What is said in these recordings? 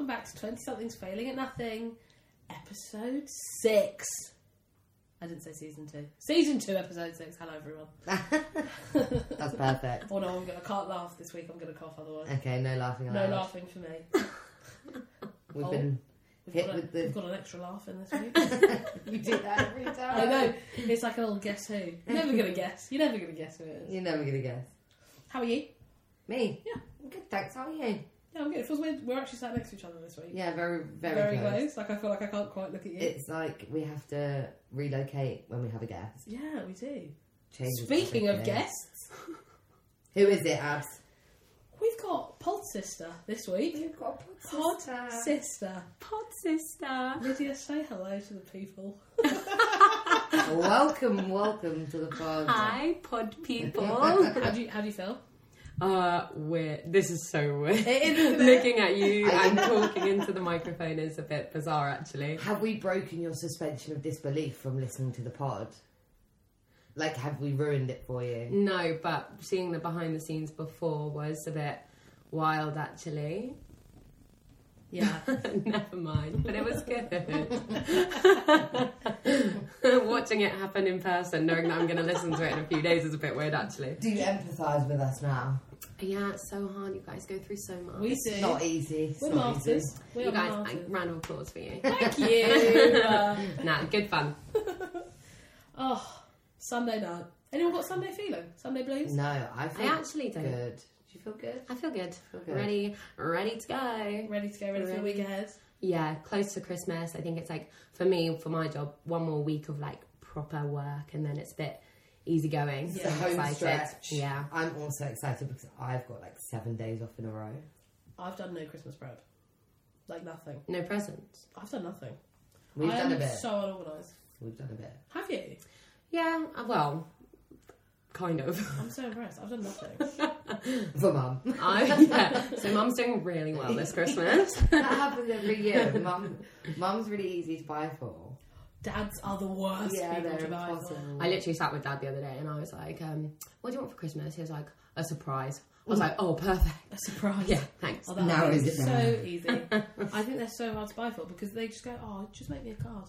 welcome back to 20 somethings failing at nothing, episode 6. I didn't say season 2. Season 2, episode 6. Hello, everyone. That's perfect. Oh no, I'm gonna, I can't laugh this week, I'm going to cough otherwise. Okay, no laughing No allowed. laughing for me. We've Oh. been We've Hit got, a, with the- we've got an extra laugh in this week. you do that every time. I know. It's like a little guess who. You're never going to guess. You're never going to guess who it is. You're never gonna guess. How are you? Me? Yeah. I'm good, thanks. How are you? Yeah, I'm good. It feels weird. We're actually sat next to each other this week. Yeah, very, very, close. Like, I feel like I can't quite look at you. It's like we have to relocate when we have a guest. yeah, we do. Changes Speaking of everything. guests, who is it, Abs? we've got Pod Sister this week. You've got Pod Sister. Pod sister. Lydia, say hello to the people. welcome, welcome to the pod. Hi, pod people. How do you, how do you feel? Uh, weird. This is so weird. It is, isn't? Looking at you and talking into the microphone is a bit bizarre, actually. Have we broken your suspension of disbelief from listening to the pod? Like, have we ruined it for you? No, but seeing the behind the scenes before was a bit wild, actually. Yeah. Never mind, but it was good. Watching it happen in person, knowing that I'm going to listen to it in a few days, is a bit weird, actually. Do you empathise with us now? Yeah, it's so hard. You guys go through so much. We It's do. not easy. It's We're not masters. easy. We you are guys, masters. a round of applause for you. Thank you. Nah, good fun. oh, Sunday night. Anyone got Sunday feeling? Sunday blues? No, I I actually don't. good. Do you feel good? I feel good. Feel good. Ready, ready to go. Ready to go, ready for the week ahead? Yeah, close to Christmas. I think it's like for me, for my job, one more week of like proper work, and then it's a bit easygoing. Yeah. So The home excited. stretch. Yeah. I'm also excited because I've got like seven days off in a row. I've done no Christmas prep. Like nothing. No presents. I've done nothing. We've I done am a bit. so unorganised. We've done a bit. Have you? Yeah. uh, Well, kind of. I'm so impressed. I've done nothing. For mum. I, yeah. So mum's doing really well this Christmas. that happens every year. Mum, mum's really easy to buy for. Dads are the worst Yeah, people to buy for. I literally sat with dad the other day, and I was like, um, "What do you want for Christmas?" He was like, "A surprise." I was like, "Oh, perfect." A surprise. Yeah, thanks. Oh, that Now is is it so now? easy. I think they're so hard to buy for because they just go, "Oh, just make me a card."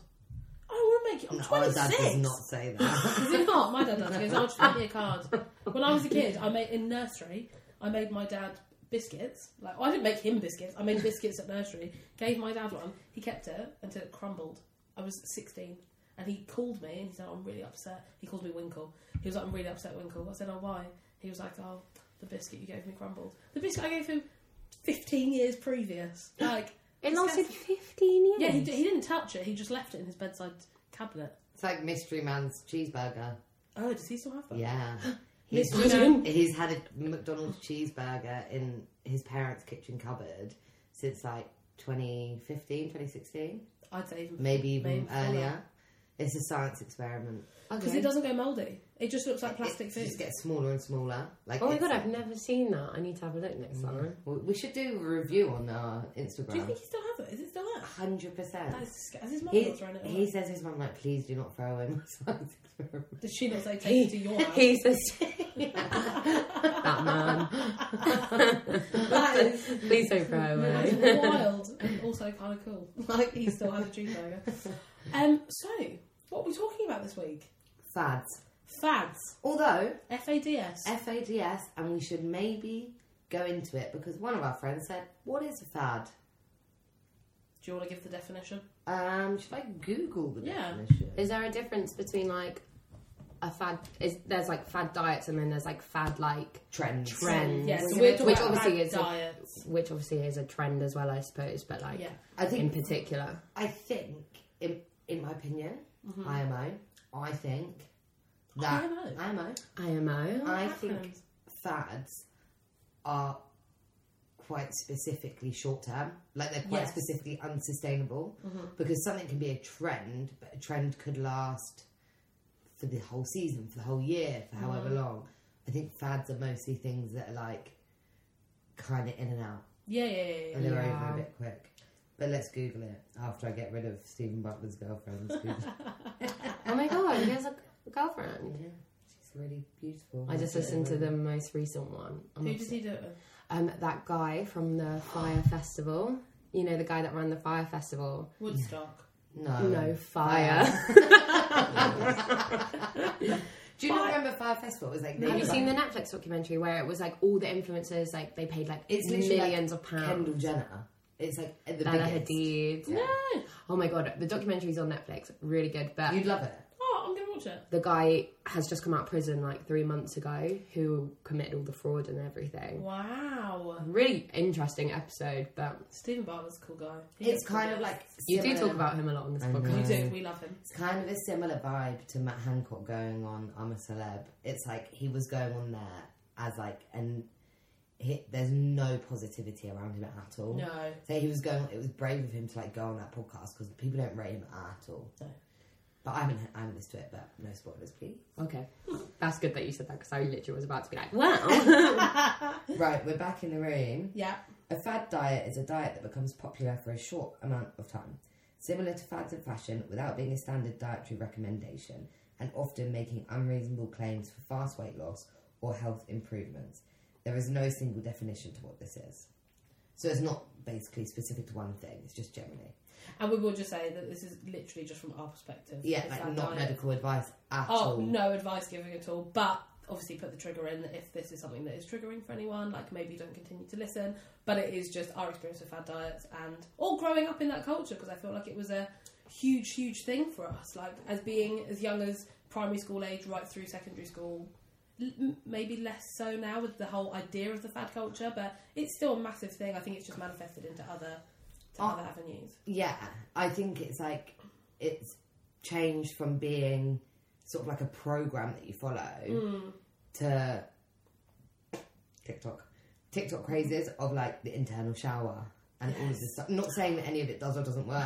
I don't want to make it. I'm No, our dad does not say that. Does it not? My dad does. He goes, "Oh, just make me a card." When I was a kid, I made in nursery. I made my dad biscuits. Like well, I didn't make him biscuits. I made biscuits at nursery. Gave my dad one. He kept it until it crumbled. I was 16, and he called me and he said, "I'm really upset." He called me Winkle. He was like, "I'm really upset, Winkle." I said, "Oh, why?" He was like, "Oh, the biscuit you gave me crumbled. The biscuit I gave him 15 years previous. Like It lasted 15 years. yeah, he, he didn't touch it. He just left it in his bedside cabinet. It's like Mystery Man's cheeseburger. Oh, does he still have that? Yeah. He's, Mystery Man. he's had a McDonald's cheeseburger in his parents' kitchen cupboard since like 2015, 2016. I'd say even Maybe even Maybe earlier. It's a science experiment. because it doesn't go mouldy. It just looks like plastic it food. just gets smaller and smaller. Like Oh my it's- god, I've never seen that. I need to have a look next time. We we should do a review on our Instagram. Do you think he still has it? Is it still there? Hundred percent. That is sc- Has his mum He, not thrown it away? he says his mum like, please do not throw away my science experiment. Did she not say take it to your house? He says, that man. that is Please don't throw that's away. wild and also kind of cool. Like he still has a cheeseburger. Um. So, what are we talking about this week? Fads. Fads. Although F A D S. FADS, and we should maybe go into it because one of our friends said, "What is a fad?" Do you want to give the definition? Um, should I Google the Yeah. definition? Is there a difference between like a fad? Is there's like fad diets and then there's like fad like Trends. Trends. Yes. So we're talking which about obviously fad is a- diets. which obviously is a trend as well, I suppose. But like Yeah. I in think. particular, I think, in in my opinion, Mm-hmm. IMO. I think that IMO? IMO. IMO. I Acronyms. think fads are quite specifically short term. Like they're quite Yes. specifically unsustainable Mm-hmm. because something can be a trend, but a trend could last for the whole season, for the whole year, for however Mm-hmm. long. I think fads are mostly things that are like kind of in and out, Yeah, yeah, yeah. yeah. and they're Yeah. over a bit quick. But let's Google it after I get rid of Steven Bartlett's girlfriend. Let's Google it. Oh my god, he has a girlfriend. yeah, she's really beautiful. I just listened to the most recent one. I'm Who does he do it with? Um, that guy from the Fyre Festival. You know, the guy that ran the Fyre festival. Woodstock. No. No fire. Do you not remember Fyre Festival? It was like Have you seen the Netflix documentary where it was like all the influencers, like they paid like It's literally millions like of pounds? Kendall Jenner. It's like the Bella biggest. Hadid. No. Oh my god, the documentary's on Netflix, really good. But You'd love it. I'm gonna watch it. the guy has just come out of prison like three months ago, who committed all the fraud and everything. Wow. Really interesting episode, but Steven Bartlett's a cool guy. He It's is cool, kind of yeah. like you do talk about him a lot on this I know. We podcast. do. We love him. It's kind of a similar vibe to Matt Hancock going on I'm a Celeb. It's like he was going on there as like and he, there's no positivity around him at all. No. So he was going. It was brave of him to like go on that podcast because people don't rate him at all. No. But I haven't I haven't listened to it. But no spoilers, please. Okay, that's good that you said that because I literally was about to be like, wow. right, we're back in the room. Yeah. A fad diet is a diet that becomes popular for a short amount of time, similar to fads in fashion without being a standard dietary recommendation, and often making unreasonable claims for fast weight loss or health improvements. There is no single definition to what this is. So it's not basically specific to one thing, it's just generally. And we will just say that this is literally just from our perspective. Yeah, It's like not diet. medical advice at Oh, all. no advice giving at all. But obviously, put the trigger in that if this is something that is triggering for anyone. Like maybe don't continue to listen. But it is just our experience with fad diets and all growing up in that culture because I feel like it was a huge, huge thing for us. Like as being as young as primary school age, right through secondary school. Maybe less so now with the whole idea of the fad culture, but it's still a massive thing. I think it's just manifested into other to Oh. other avenues. Yeah, I think it's like it's changed from being sort of like a program that you follow Mm. to TikTok, TikTok crazes of like the internal shower and all of this stuff. Not saying that any of it does or doesn't work,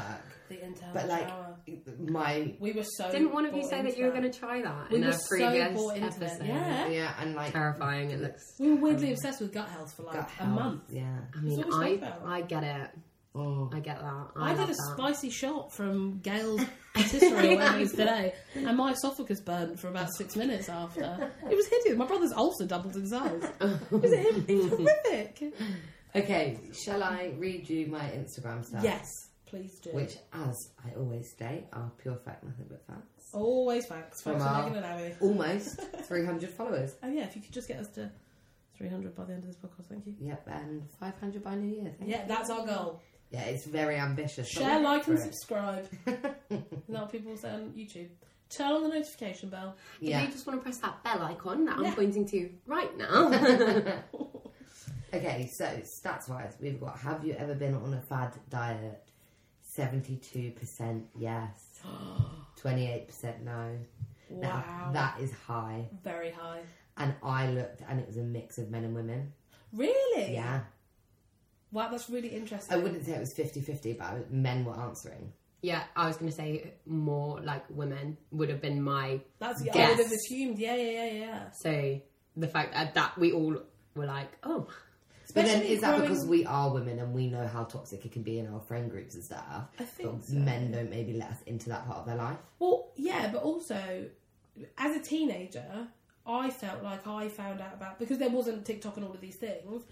The internal but like shower. my We were so. Didn't one of you bought say that into you were going to try that We in were a so previous bought into it, episode? yeah. yeah, and like Terrifying. It looks. We were weirdly obsessed with gut health for like gut a health, month. Yeah. I mean, That's I spoke. I get it. Oh. I get that. I, I, did love a that. spicy shot from Gail's patisserie or whatever it is today, and my esophagus burnt for about six minutes after. It was hideous. My brother's ulcer doubled in size. It was, it was horrific. Okay, shall I read you my Instagram stuff? Yes, please do. Which, as I always state, are pure fact, nothing but facts. Always facts. From Facts Megan and Abby. Almost 300 followers. Oh yeah, if you could just get us to 300 by the end of this podcast, thank you. Yep, and 500 by New Year. Thank Yeah, that's our goal. Yeah, it's very ambitious. but Share, we're like, and for it. subscribe. Now people say on YouTube. Turn on the notification bell. Do Yeah. you just want to press that bell icon that Yeah. I'm pointing to right now? Okay, so stats wise, we've got have you ever been on a fad diet? 72% yes, 28% no. Now, Wow. that is high. Very high. And I looked and it was a mix of men and women. Really? Yeah. Wow, that's really interesting. I wouldn't say it was 50 50, but I- men were answering. yeah, I was going to say more like women would have been my. That's guess. I would have assumed. Yeah, yeah, yeah, yeah. So the fact that, that we all were like, oh, But then Especially is that growing- because we are women and we know how toxic it can be in our friend groups and stuff? I think so. men don't maybe let us into that part of their life. Well, yeah, but also as a teenager, I felt like I found out about because there wasn't TikTok and all of these things.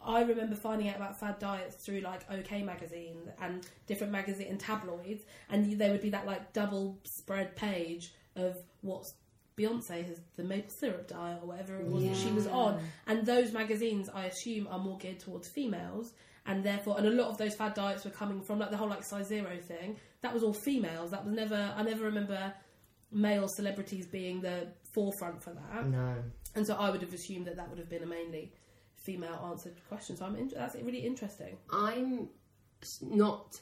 I remember finding out about fad diets through like OK magazine and different magazine and tabloids, and there would be that like double spread page of what's Beyonce has the maple syrup diet or whatever it was that she was on, and those magazines I assume are more geared towards females, and therefore, and a lot of those fad diets were coming from like the whole like size zero thing. That was all females. That was never. I never remember male celebrities being the forefront for that, No. and so I would have assumed that that would have been a mainly female answered question. So I'm in, that's really interesting. I'm not.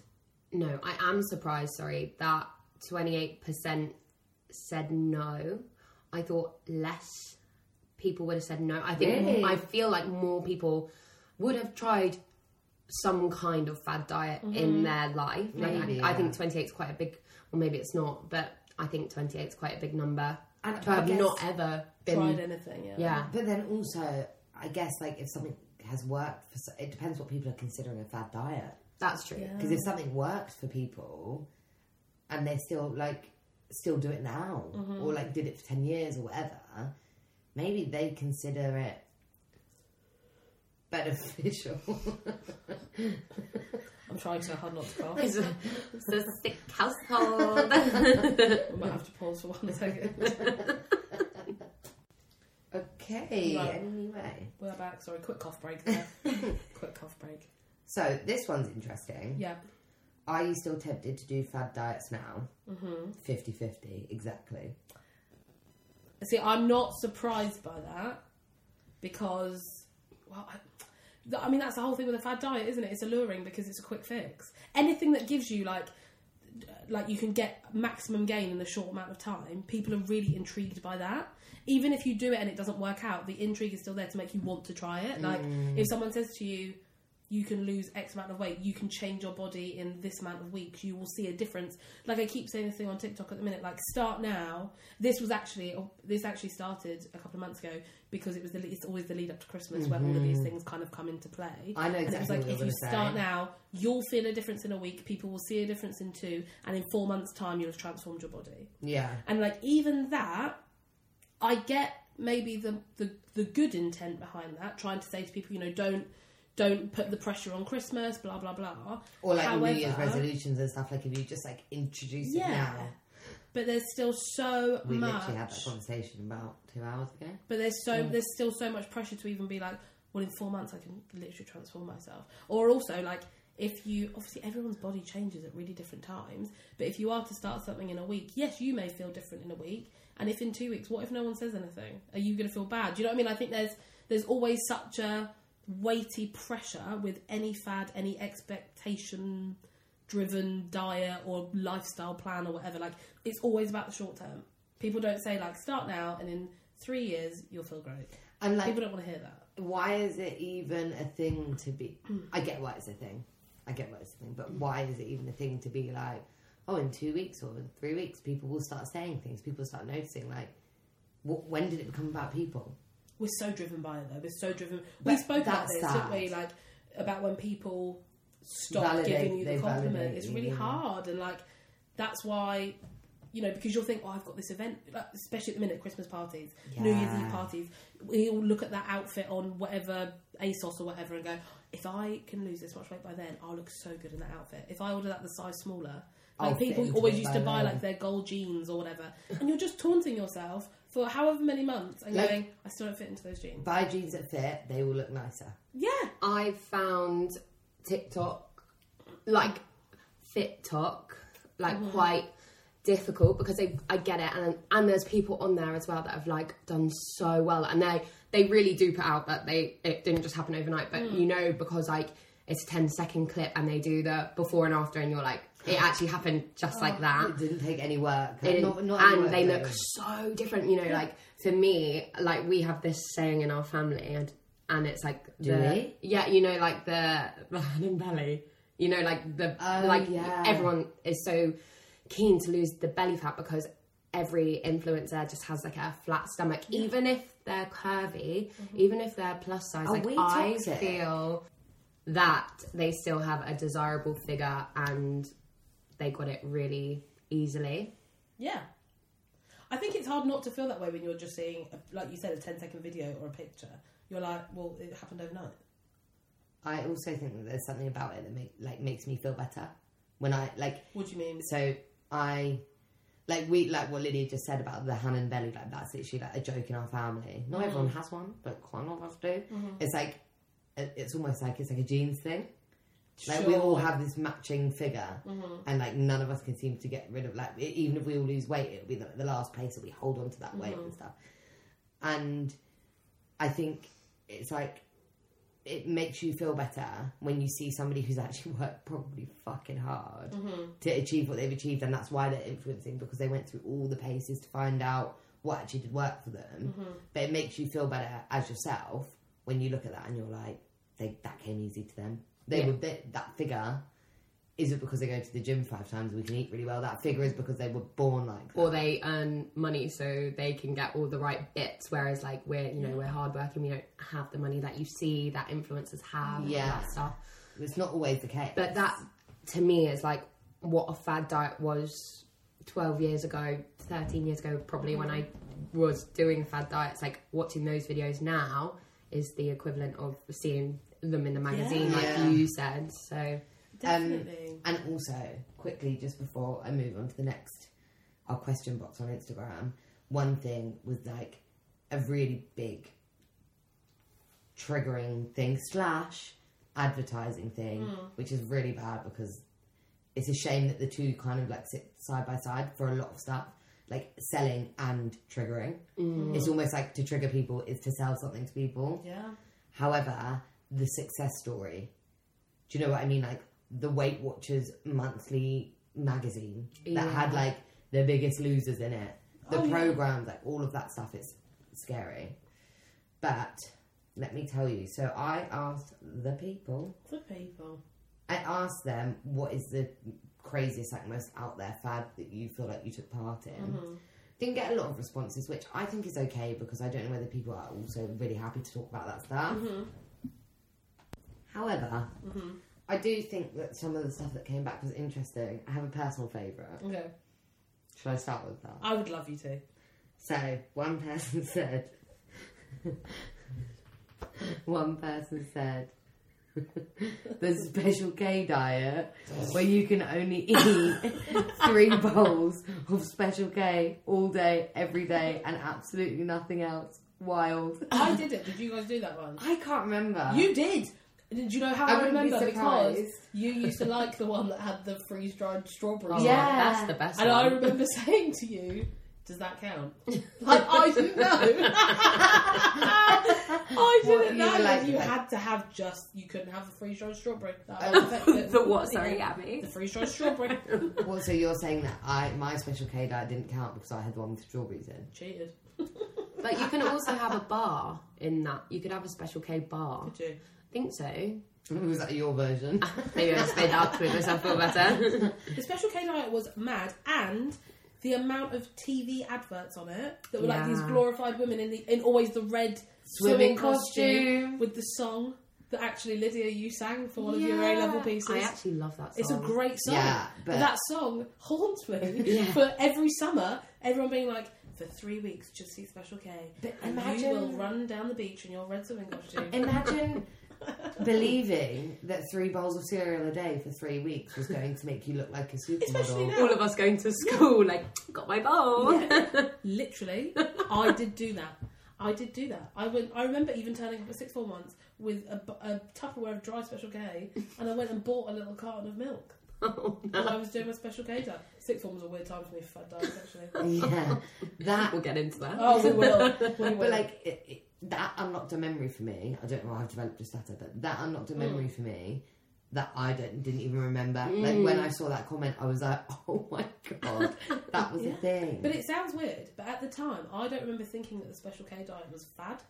No, I am surprised. Sorry, that twenty eight percent said no. I thought less people would have said no. I think Really? I feel like more people would have tried some kind of fad diet in mm-hmm. their life. Maybe, I, I yeah. think twenty eight is quite a big. Well, maybe it's not, but I think twenty eight is quite a big number And to I have guess- not ever been. Tried anything? Yeah. Yeah, But then also, I guess like if something has worked, for, it depends what people are considering a fad diet. that's true. Yeah. Because if something worked for people, and they're still like still do it now, mm-hmm. or like did it for ten years or whatever, maybe they consider it beneficial. I'm trying so hard not to cough. It's a, it's a sick household. We might have to pause for one second. okay, Right. anyway. We're back. Sorry, quick cough break there. quick cough break. So this one's interesting. Yeah. Are you still tempted to do fad diets now? hmm 50 50, exactly. See, I'm not surprised by that because, well, I, I mean, that's the whole thing with a fad diet, isn't it? It's alluring because it's a quick fix. Anything that gives you like, like you can get maximum gain in a short amount of time. People are really intrigued by that. Even if you do it and it doesn't work out, the intrigue is still there to make you want to try it. Like if someone says to you, you can lose X amount of weight, you can change your body in this amount of weeks, you will see a difference. Like I keep saying this thing on TikTok at the minute, like start now. This was actually, oh, this actually started a couple of months ago because it was the, it's always the lead up to Christmas when all of these mm-hmm. things kind of come into play. I know And it was like if you start now, you'll feel a difference in a week. People will see a difference in two, and in four months' time, you'll have transformed your body. Yeah. And like even that, I get maybe the the the good intent behind that, trying to say to people, you know, don't don't put the pressure on Christmas, blah blah blah. Or like However- New Year's resolutions and stuff, like if you just like introduce it Yeah. now. But there's still so We much. literally had that conversation about two hours ago. But there's so there's still so much pressure to even be like, well, in four months I can literally transform myself. Or also like if you obviously everyone's body changes at really different times. But if you are to start something in a week, yes, you may feel different in a week. And if in two weeks, what if no one says anything? Are you going to feel bad? Do you know what I mean? I think there's there's always such a weighty pressure with any fad, any expectation driven diet or lifestyle plan or whatever. Like it's always about the short term. People don't say like start now and in three years you'll feel great. And like, People don't want to hear that. why is it even a thing to be? Mm. I get why it's a thing. I get why it's a thing, but why is it even a thing to be like, oh, in two weeks or in three weeks, people will start saying things. People start noticing. Like, wh- when did it become about people? We're so driven by it though. We're so driven. We spoke about this, didn't we? Like about when people stop Validate- giving you the compliment. validate It's really yeah. hard, and like that's why. You know, because you'll think, oh, I've got this event, like, especially at the minute, Christmas parties, New Year's Eve parties. We all look at that outfit on whatever ASOS or whatever and go, if I can lose this much weight by then, I'll look so good in that outfit. If I order that the size smaller, I'll like people always used to buy then. like their gold jeans or whatever, and you're just taunting yourself for however many months and Like- going, I still don't fit into those jeans. Buy jeans that fit, they will look nicer. Yeah, I found TikTok, like Fit Talk, like mm-hmm. quite difficult because they, I get it, and and there's people on there as well that have like done so well, and they they really do put out that they it didn't just happen overnight, but mm. you know because like it's a 10 second clip and they do the before and after, and you're like it actually happened just like that. It didn't take any work. It Not- not any and work, they though. look so different. You know, like for me, like we have this saying in our family, and and it's like Do the we? yeah, you know, like the the hand and belly. You know, like the Oh, like yeah. everyone is so keen to lose the belly fat because every influencer just has like a flat stomach, even if they're curvy, mm-hmm. even if they're plus size. Are like we I feel that they still have a desirable figure and they got it really easily. yeah. I think it's hard not to feel that way when you're just seeing, a, like you said, a 10 second video or a picture. You're like, well, it happened overnight. I also think that there's something about it that make, like makes me feel better when I like. What do you mean? So I like we like what Lydia just said about the hand and belly. Like that's literally like a joke in our family. Not Mm. everyone has one, but quite a lot of us do. Mm-hmm. It's like it's almost like it's like a genes thing. Like we all have this matching figure, Mm-hmm. and like none of us can seem to get rid of like even if we all lose weight, it'll be the, the last place that we hold on to that weight Mm-hmm. and stuff. And I think it's like it makes you feel better when you see somebody who's actually worked probably fucking hard Mm-hmm. to achieve what they've achieved, and that's why they're influencing because they went through all the paces to find out what actually did work for them. Mm-hmm. But it makes you feel better as yourself when you look at that and you're like, they, that came easy to them. They Yeah. were that figure isn't because they go to the gym five times a week and eat really well. That figure is because they were born like that. or they earn money so they can get all the right bits whereas like we're you know we're hardworking we don't have the money that you see that influencers have and all Yeah. that stuff it's not always the case. but that to me is like what a fad diet was 12 years ago 13 years ago probably when i was doing fad diets like watching those videos now is the equivalent of seeing them in the magazine, Yeah. like Yeah. you said. So Definitely. Um, and also, quickly, just before I move on to the next, our question box on Instagram, one thing was like a really big triggering thing slash advertising thing, hmm. which is really bad because it's a shame that the two kind of like sit side by side for a lot of stuff, like selling and triggering. Hmm. It's almost like to trigger people is to sell something to people. yeah. However, the success story. Do you know what I mean? Like the Weight Watchers monthly magazine that Yeah. had like the biggest losers in it. The Oh, yeah. programs, like all of that stuff is scary. But let me tell you, so I asked the people, For people. I asked them what is the craziest, like most out there fad that you feel like you took part in. Mm-hmm. Didn't get a lot of responses, which I think is okay because I don't know whether people are also really happy to talk about that stuff. Mm-hmm. However, mm-hmm. I do think that some of the stuff that came back was interesting. I have a personal favourite. Okay. Should I start with that? I would love you to. So, one person said, one person said, the special K diet where you can only eat three bowls of special K all day, every day, and absolutely nothing else. Wild. I did it. Did you guys do that one? I can't remember. You did. Did you know how I I, wouldn't be remember? because you used to like the one that had the freeze dried strawberries. oh, Yeah. that's the best. And I remember saying to you, "Does that count?" Like I didn't know. I didn't you know that like- you like- had to have just. You couldn't have the freeze dried strawberry. That would affect it. the what? Sorry, Yeah. Abby. The freeze dried strawberry. Well, so you're saying that I my special K diet didn't count because I had the one with strawberries in. Cheated. But you can also have a bar in that. You could have a special K bar. Did you? I think so. Mm, was that your version? Maybe I just made that up to make myself feel better. The special K diet was mad, and the amount of TV adverts on it that were like these Yeah. glorified women in the in always the red Swimming swimming, costume, costume. with the song that actually Lydia you sang for one of your A level pieces. I actually love that song. It's a great song. Yeah, but- that song haunts me Yeah. for every summer. Everyone being like, for three weeks, just see Special K, But and you imagine- will run down the beach in your red swimming costume. Imagine believing that three bowls of cereal a day for three weeks was going to make you look like a Especially supermodel. now. All of us going to school, like, got my bowl. Literally, I did do that. I did do that. I went. I remember even turning up at six form once with a, bu- a Tupperware of dry Special K, and I went and bought a little carton of milk Oh, because I was doing my Special K diet. Sixth form was a weird time for me for fat diets, actually. Yeah, that. We'll get into that. Oh, we will. We will. But like it, it, that unlocked a memory for me. I don't know. how I've developed a stutter, but that unlocked a Mm. memory for me that I don't, didn't even remember. Like when I saw that comment, I was like, "Oh my god, that was a thing." But it sounds weird, but at the time, I don't remember thinking that the Special K diet was fad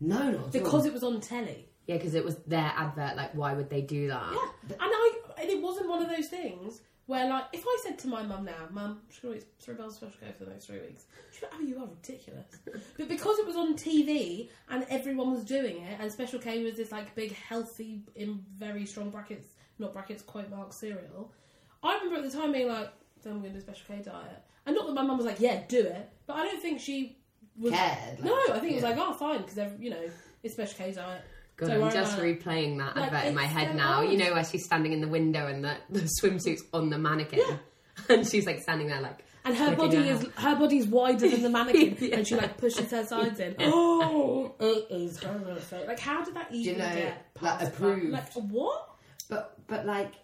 no, not at all. because it was on telly. Yeah, because it was their advert. Like, why would they do that? Yeah, and I and it wasn't one of those things where like if I said to my mum now, Mum, just three bowls Special K for the next three weeks, she'd be like, "Oh, you are ridiculous." but because it was on TV and everyone was doing it, and Special K was this like big, healthy, in very strong brackets, not brackets, quote mark cereal. I remember at the time being like, "Then we're gonna do a Special K diet," and not that my mum was like, "Yeah, do it," but I don't think she was Cared, like, no, I think it was like, oh, fine, because you know it's special K diet. God, Don't I'm just replaying that Like, advert in my head so now. You know, where she's standing in the window and the, the swimsuit's on the mannequin. And she's like standing there, like, And her body out. is her body's wider than the mannequin, Yeah. and she like pushes her sides in. Oh, it is horrific. Like, how did that even you know, get like, approved? Like, what? But but like,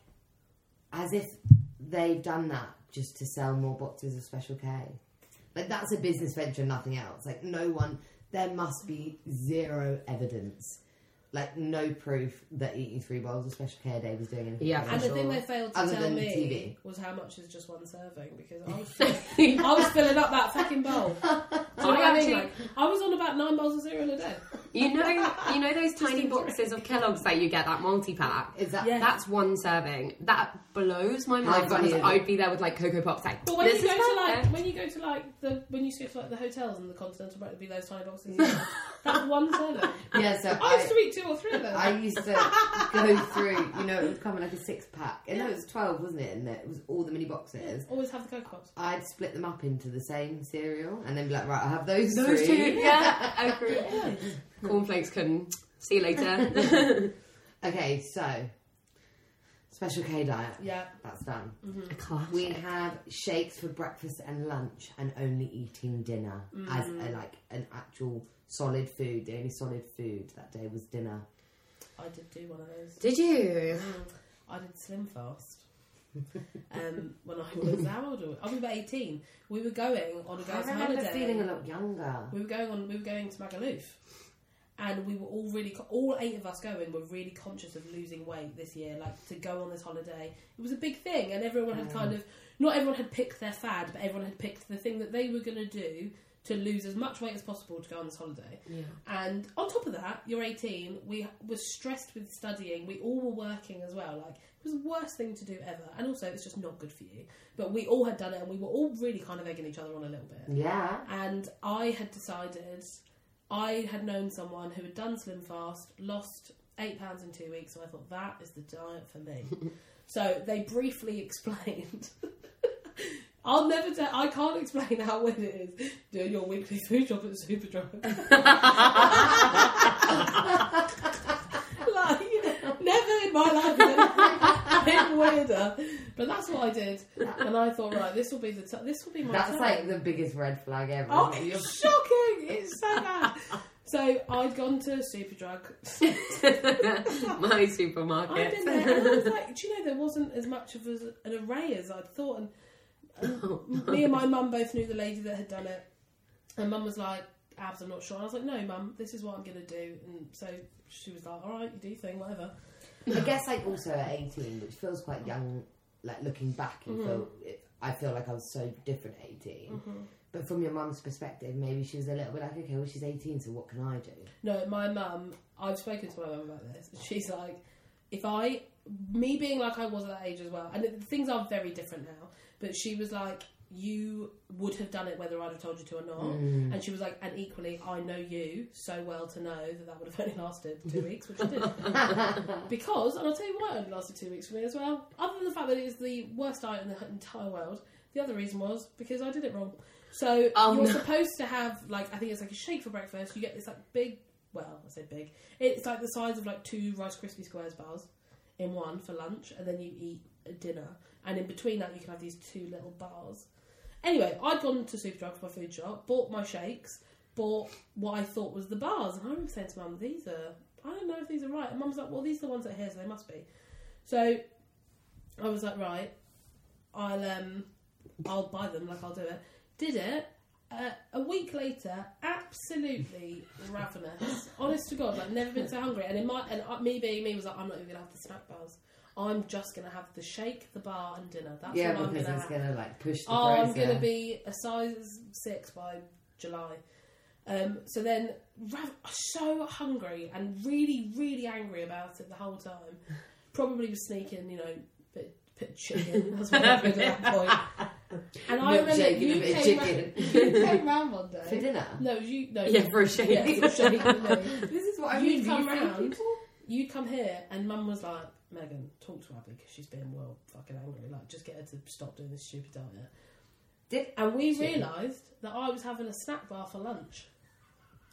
as if they've done that just to sell more boxes of Special K. Like that's a business venture, nothing else. Like no one, there must be zero evidence, like no proof that eating three bowls of Special care day was doing anything. Yeah, And the thing they failed to Other tell than me TV. was how much is just one serving because I was, filling, I was filling up that fucking bowl. Do you know I what I mean? actually- Like, I was on about nine bowls of cereal a day. You know, you know those tiny boxes of Kellogg's that you get that multi pack. Is that Yeah. That's one serving. That blows my mind. funny because? I'd be there with like Cocoa Pops, like, But when this you is go to like perfect. when you go to like the when you go to like the hotels and the continental break, there'd be those tiny boxes. That's one serving. yeah? So I used I, to eat two or three of them. I used to go through. You know, it would come in like a six pack. And no, it was twelve, wasn't it? And it was all the mini boxes. Always have the Cocoa Pops. I'd split them up into the same cereal and then be like, right, I have those, Those three. two, yeah, I agree. Cornflakes can see you later. Okay, so special K diet. Yeah. That's done. Mm-hmm. A classic. We have shakes for breakfast and lunch, and only eating dinner as a, mm. like an actual solid food. The only solid food that day was dinner. I did do one of those. Did you? Mm. I did slim fast. um, when I was how old? I? I was about eighteen. We were going on a I girls' I remember holiday. feeling a lot younger. We were going on. We were going to Magaluf, and we were all really. All eight of us going were really conscious of losing weight this year. Like to go on this holiday, it was a big thing, and everyone had kind of. Not everyone had picked their fad, but everyone had picked the thing that they were going to do to lose as much weight as possible to go on this holiday. Yeah. And on top of that, you're 18. We were stressed with studying. We all were working as well. Like it was the worst thing to do ever. And also, it's just not good for you. But we all had done it, and we were all really kind of egging each other on a little bit. Yeah. And I had decided, I had known someone who had done Slim Fast, lost eight pounds in two weeks, and I thought that is the diet for me. so they briefly explained. I'll never tell. I can't explain how weird it is doing your weekly food shop at Superdrug. like, never in my life has But that's what I did, and I thought, right, this will be the t- this will be my. That's time. like the biggest red flag ever. Oh, it's shocking! It's so bad. So I'd gone to Superdrug. My I'd supermarket. been there, and I was like, do you know there wasn't as much of an array as I'd thought, and, and oh, me and my mum both knew the lady that had done it, and mum was like, "Abs, I'm not sure." And I was like, "No, mum, this is what I'm going to do," and so she was like, "All right, you do your thing, whatever." I guess like also at 18, which feels quite young, like looking back, you feel, mm-hmm. it, I feel like I was so different at 18. Mm-hmm. But from your mum's perspective, maybe she was a little bit like, okay, well, she's 18, so what can I do? No, my mum, I've spoken to my mum about this. She's like, if I, me being like I was at that age as well, and it, things are very different now, but she was like, you would have done it whether I'd have told you to or not. Mm. And she was like, and equally, I know you so well to know that that would have only lasted two weeks, which it did. because, and I'll tell you why it only lasted two weeks for me as well. Other than the fact that it is the worst diet in the entire world, the other reason was because I did it wrong. So Oh, you're supposed to have like I think it's like a shake for breakfast. You get this like big, well, I say big. It's like the size of like two Rice Krispie squares bars in one for lunch, and then you eat a dinner, and in between that you can have these two little bars. Anyway, I'd gone to Superdrug for my food shop, bought my shakes, bought what I thought was the bars, and I remember saying to Mum, "These are I don't know if these are right." And Mum's like, "Well, these are the ones that are here, so they must be." So I was like, "Right, I'll um, I'll buy them. Like I'll do it." Did it. Uh, a week later, absolutely ravenous. Honest to God, like never been so hungry. And in my and uh, me being me was like, I'm not even gonna have the snack bars. I'm just gonna have the shake, the bar, and dinner. That's yeah, what I'm because gonna it's have. going to like push the Oh, I'm going to be a size six by July. Um, so then, rav- so hungry and really, really angry about it the whole time. Probably was sneaking, you know, bit, bit chicken. That's what I did at that point. And I remember Milkshake you came, chicken. round, you came round one day. For dinner? No, you. No, Yeah, for a shake. Yeah, for a shake. This is what I You'd mean. do you come round. You'd come here, and Mum was like, "Megan, talk to Abby because she's being well fucking angry. Like, just get her to stop doing this stupid diet." Did And we She- realised that I was having a snack bar for lunch.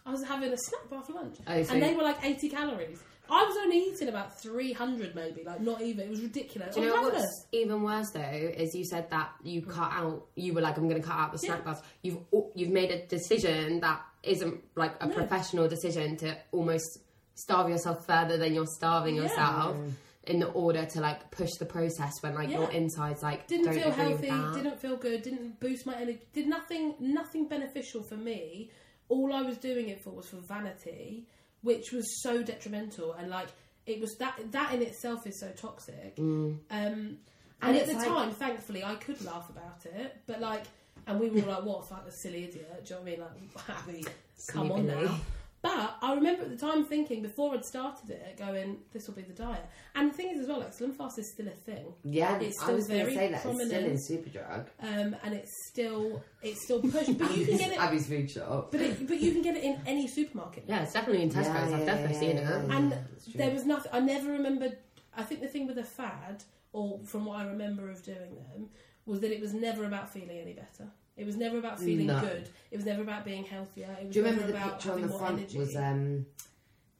I was having a snack bar for lunch, Oh, so- and they were like eighty calories. I was only eating about three hundred, maybe, like not even. It was ridiculous. Do you know what's even worse though? Is you said that you mm. cut out. You were like, I'm going to cut out the snack Yeah. bars. You've you've made a decision that isn't like a No. professional decision to almost starve yourself further than you're starving Yeah. yourself in the order to like push the process when like your insides like Didn't feel healthy. Didn't feel good. Didn't boost my energy. Did nothing. Nothing beneficial for me. All I was doing it for was for vanity, which was so detrimental. And like it was that that in itself is so toxic. Mm. Um, and, And at the like- time, thankfully, I could laugh about it. But like, and we were like, "What fuck, a silly idiot." Do you know what I mean? Like, Abby, come on now. But I remember at the time thinking before I'd started it, going, "This will be the diet." And the thing is, as well, like Slim Fast is still a thing. Yeah, It's I still was going to very say that. It's still in prominent. Superdrug. um, and it's still it's still pushed. But you can get it, Abby's food shop. but it, but you can get it in any supermarket. Yeah, it's definitely in Tesco's. Yeah, yeah, I've definitely yeah, seen yeah, it. yeah. And that's there was nothing. I never remembered. I think the thing with the fad, or from what I remember of doing them, was that it was never about feeling any better. It was never about feeling No. good. It was never about being healthier. It was Do you remember the about picture on the front energy. was um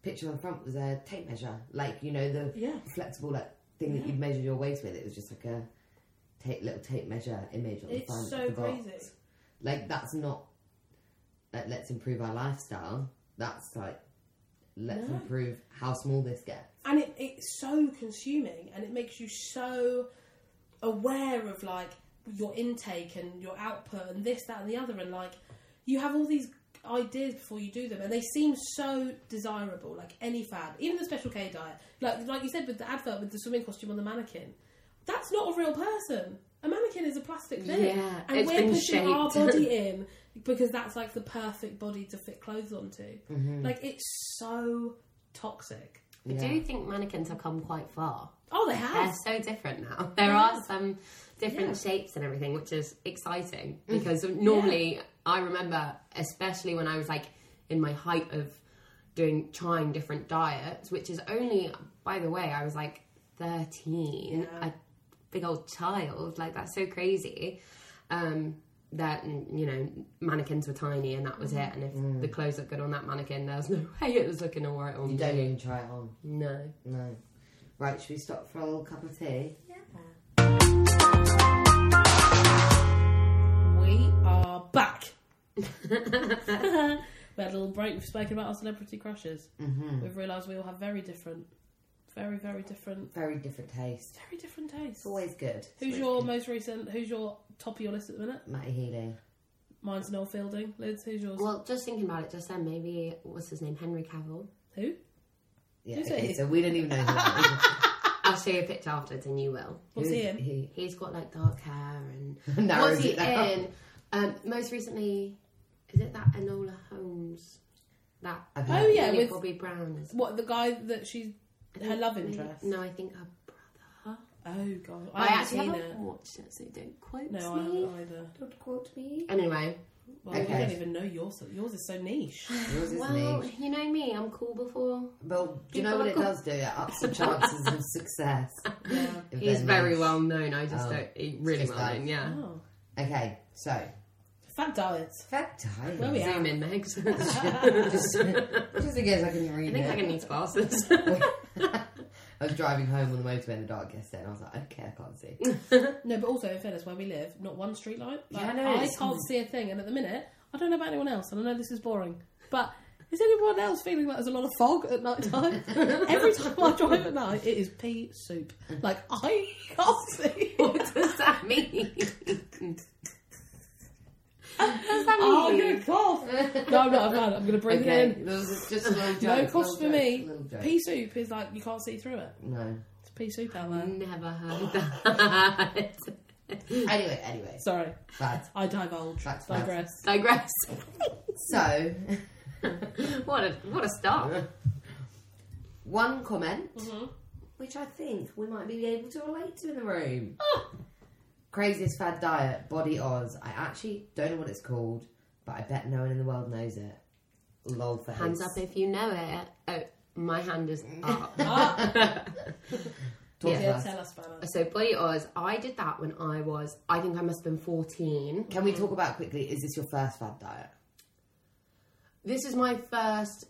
picture on the front was a tape measure, like you know the yeah, flexible like thing that you'd measure your waist with. It was just like a tape little tape measure image on the front. it's so of the box. crazy. Like that's not like let's improve our lifestyle. That's like let's No. improve how small this gets. and it, it's so consuming and it makes you so aware of like your intake and your output and this that and the other and like you have all these ideas before you do them and they seem so desirable like any fad even the special k diet. Like like you said with the advert with the swimming costume on the mannequin. That's not a real person. A mannequin is a plastic thing. Yeah, and it's we're been pushing our body in because that's like the perfect body to fit clothes onto. Mm-hmm. like it's so toxic. I do think mannequins have come quite far. Oh, they have. They're so different now. There are some different shapes and everything, which is exciting mm. because normally I remember, especially when I was like in my height of doing trying different diets, which is only, by the way, I was like 13, Yeah. a big old child. Like that's so crazy. Um, that you know mannequins were tiny and that was mm. it and if mm. the clothes looked good on that mannequin there's no way it was looking alright on You me don't even try it on. no No. Right, should we stop for a little cup of tea? Yeah. We are back. we had a little break. We've spoken about our celebrity crushes. Mm-hmm. We've realised we all have very different, very, very different, Very different taste. very different tastes. It's always good. Who's your most recent? Who's your top of your list at the minute? Matty Healy? Mine's Noel Fielding. Liz, who's yours? Well, just thinking about it just then, maybe what's his name, Henry Cavill. Who? Yeah, Who's okay, he? so we don't even know who that I'll show you a picture afterwards, and you will. What's is. he in? He He's got like dark hair and narrows what's he it down. in? Um, most recently, is it that Enola Holmes? That I've Oh, heard- yeah, with- Bobby Brown is. What the guy that she's her love Maybe- interest? No, I think her brother. Oh god, I, I, haven't actually seen haven't it. watched it, so don't quote No, I me. haven't either. Don't quote me. Anyway, Well, we Okay. don't even know yours. Yours is so niche. Yours is well, niche. you know me, I'm cool before. Well, do you know what it does do? It ups the chances of success. Yeah. He's very niche. well known. I just Oh, don't. Really just well known. Yeah. Oh. Okay, so Fat diets. fat time. Where we at? Zoom in, Megs. just, just in case I can read I read think it. I can need glasses. I was driving home on the motorway in the dark yesterday, and I was like, okay, I can't see. No, but also in fairness, where we live, not one street light. Like, Yeah, I know, I can't see a thing, and at the minute, I don't know about anyone else, and I know this is boring, but is anyone else feeling like there's a lot of fog at night time? Every time I drive at night, it is pea soup. Like I can't see. what does that mean? what does that Oh, I'm mean? gonna cough. No, I'm not. I'm not. I'm gonna bring okay, it in. there just a little joke. No little cost for joke, me. Pea soup is like you can't see through it. No. It's pea soup out there. Never heard that. Anyway, anyway, Sorry, fat. I divulge. That's fine. Digress. Digress. So, what a what a start. one comment, Mhm. which I think we might be able to relate to in the room. Ah. Craziest fad diet, Body Oz. I actually don't know what it's called, but I bet no one in the world knows it. Lol face. Hands up if you know it. Oh, my hand is up. Talk Yeah. to yeah, us. tell us about it. So Body Oz, I did that when I was, I think I must have been 14. Can we talk about quickly? Is this your first fad diet? This is my first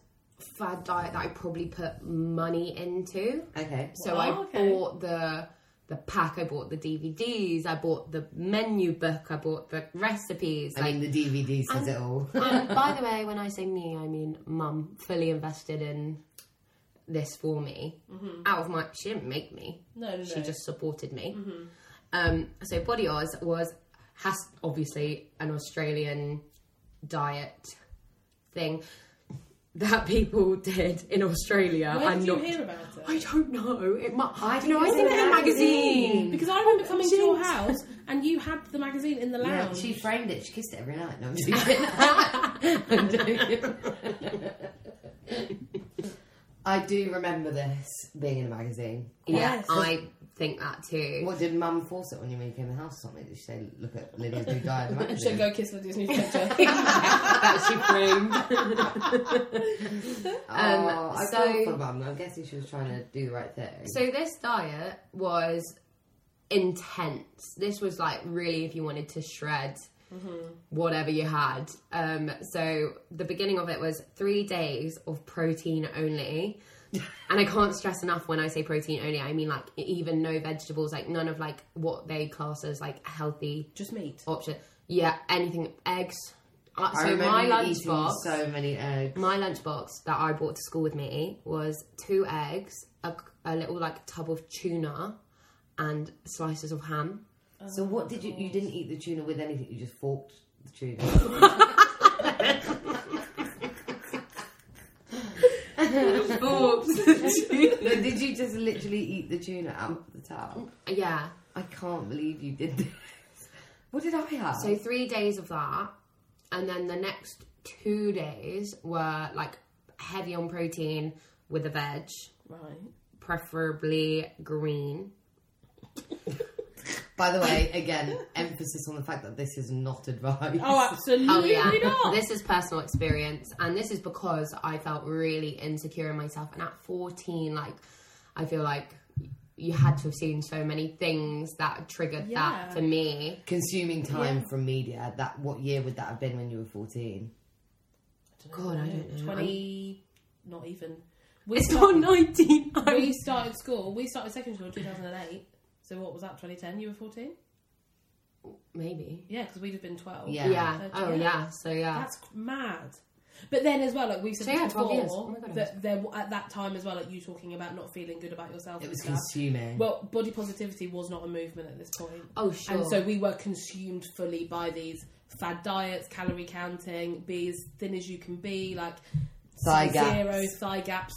fad diet that I probably put money into. Okay. So Oh, I okay. bought the the pack, I bought the DVDs, I bought the menu book, I bought the recipes. I Like, mean, the DVD says it all. and by the way, when I say me, I mean mum fully invested in this for me. Out of my, she didn't make me. No, no, no. She just supported me. Um, so Body Oz was has obviously an Australian diet thing that people did in Australia. Where and did you not, hear about it? I don't know. It might. I you know, I think think it was in a a magazine. magazine. Because I remember coming to your house and you had the magazine in the lounge. Yeah, she framed it. She kissed it every night. No, I'm joking. I'm joking. I do remember this being in a magazine. Yeah, Yes. I think that too. What did Mum force it on you when you came in the house or something? Did she say, "Look at Lydia's new diet"? in And she'd go kiss Lydia's new picture. that she framed. Oh, Um, I so- feel for Mum. I'm guessing she was trying to do the right thing. So this diet was intense. This was like really if you wanted to shred whatever you had. Um, so the beginning of it was three days of protein only. And I can't stress enough when I say protein only, I mean like even no vegetables, like none of like what they class as like healthy Just meat. option. Yeah, anything eggs. Uh, I so remember my you eating lunchbox, so many eggs. my lunchbox that I brought to school with me was two eggs, a, a little like tub of tuna, and slices of ham. So what did you? You didn't eat the tuna with anything. You just forked the tuna. No, did you just literally eat the tuna out of the tub? yeah. I can't believe you did this. What did I have? So three days of that, and then the next two days were like heavy on protein with a veg, Right. preferably green. By the way, again, emphasis on the fact that this is not advice. Oh, absolutely Oh yeah, not. this is personal experience, and this is because I felt really insecure in myself. And at fourteen, like I feel like you had to have seen so many things that triggered Yeah. that for me. Consuming time Yeah. from media. That what year would that have been when you were fourteen? God, I don't know. Twenty. Not even. We It's start- not nineteen. we started school. We started secondary school in two thousand and eight. So what was that? Twenty ten. You were fourteen. Maybe. Yeah, because we'd have been twelve. Yeah. Yeah. Oh yeah. yeah. So yeah. That's mad. But then as well, like we said So, yeah, before. Oh God, that there at that time as well, like you talking about not feeling good about yourself. It was stuff. consuming. Well, body positivity was not a movement at this point. oh sure. And so we were consumed fully by these fad diets, calorie counting, be as thin as you can be, like Thigh zero gaps. thigh gaps,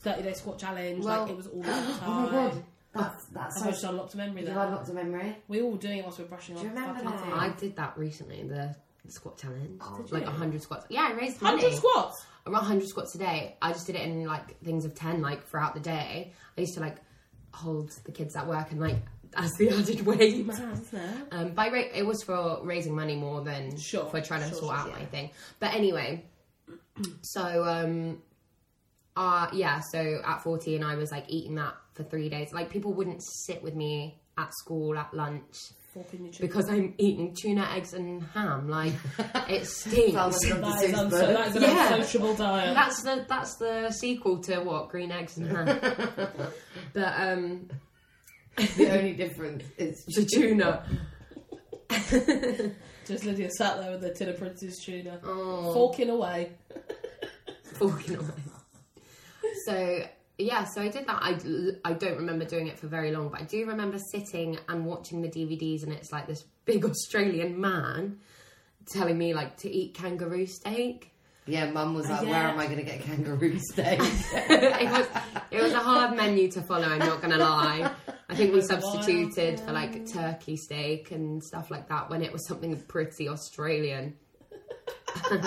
30 day squat challenge. Well- like it was all the oh time. my god, that's that's I so. just unlocked a memory You there. had lots of memory. We all were doing it whilst we were brushing Do you off remember fucking that? I did that recently, the squat challenge. Oh, Did like you? 100 squats. Yeah, I raised money. 100 squats! Around 100 squats a day. I just did it in like things of 10, like throughout the day. I used to like hold the kids at work and like as the added weight. Mad, isn't it? Um, by ra- it was for raising money more than Sure, for trying to sure, sort sure, out yeah. my thing. But anyway, so um, uh, yeah. So at fourteen, I was like eating that for three days. Like people wouldn't sit with me at school at lunch Fork in your chin. because I'm eating tuna, eggs, and ham. Like it stinks. Sounds like That is, unso- that is an Yeah. unsociable diet. that's the that's the sequel to what green eggs and ham. but um, the only difference is the tuna. Just Lydia sat there with the tin of Prince's tuna, Oh. forking away. Forking away. So yeah, so I did that. I, I don't remember doing it for very long, but I do remember sitting and watching the DVDs, and it's like this big Australian man telling me like to eat kangaroo steak. Yeah, Mum was like, Yeah. "Where am I going to get kangaroo steak?" it was it was a hard menu to follow. I'm not gonna lie. I think we substituted for like turkey steak and stuff like that when it was something pretty Australian.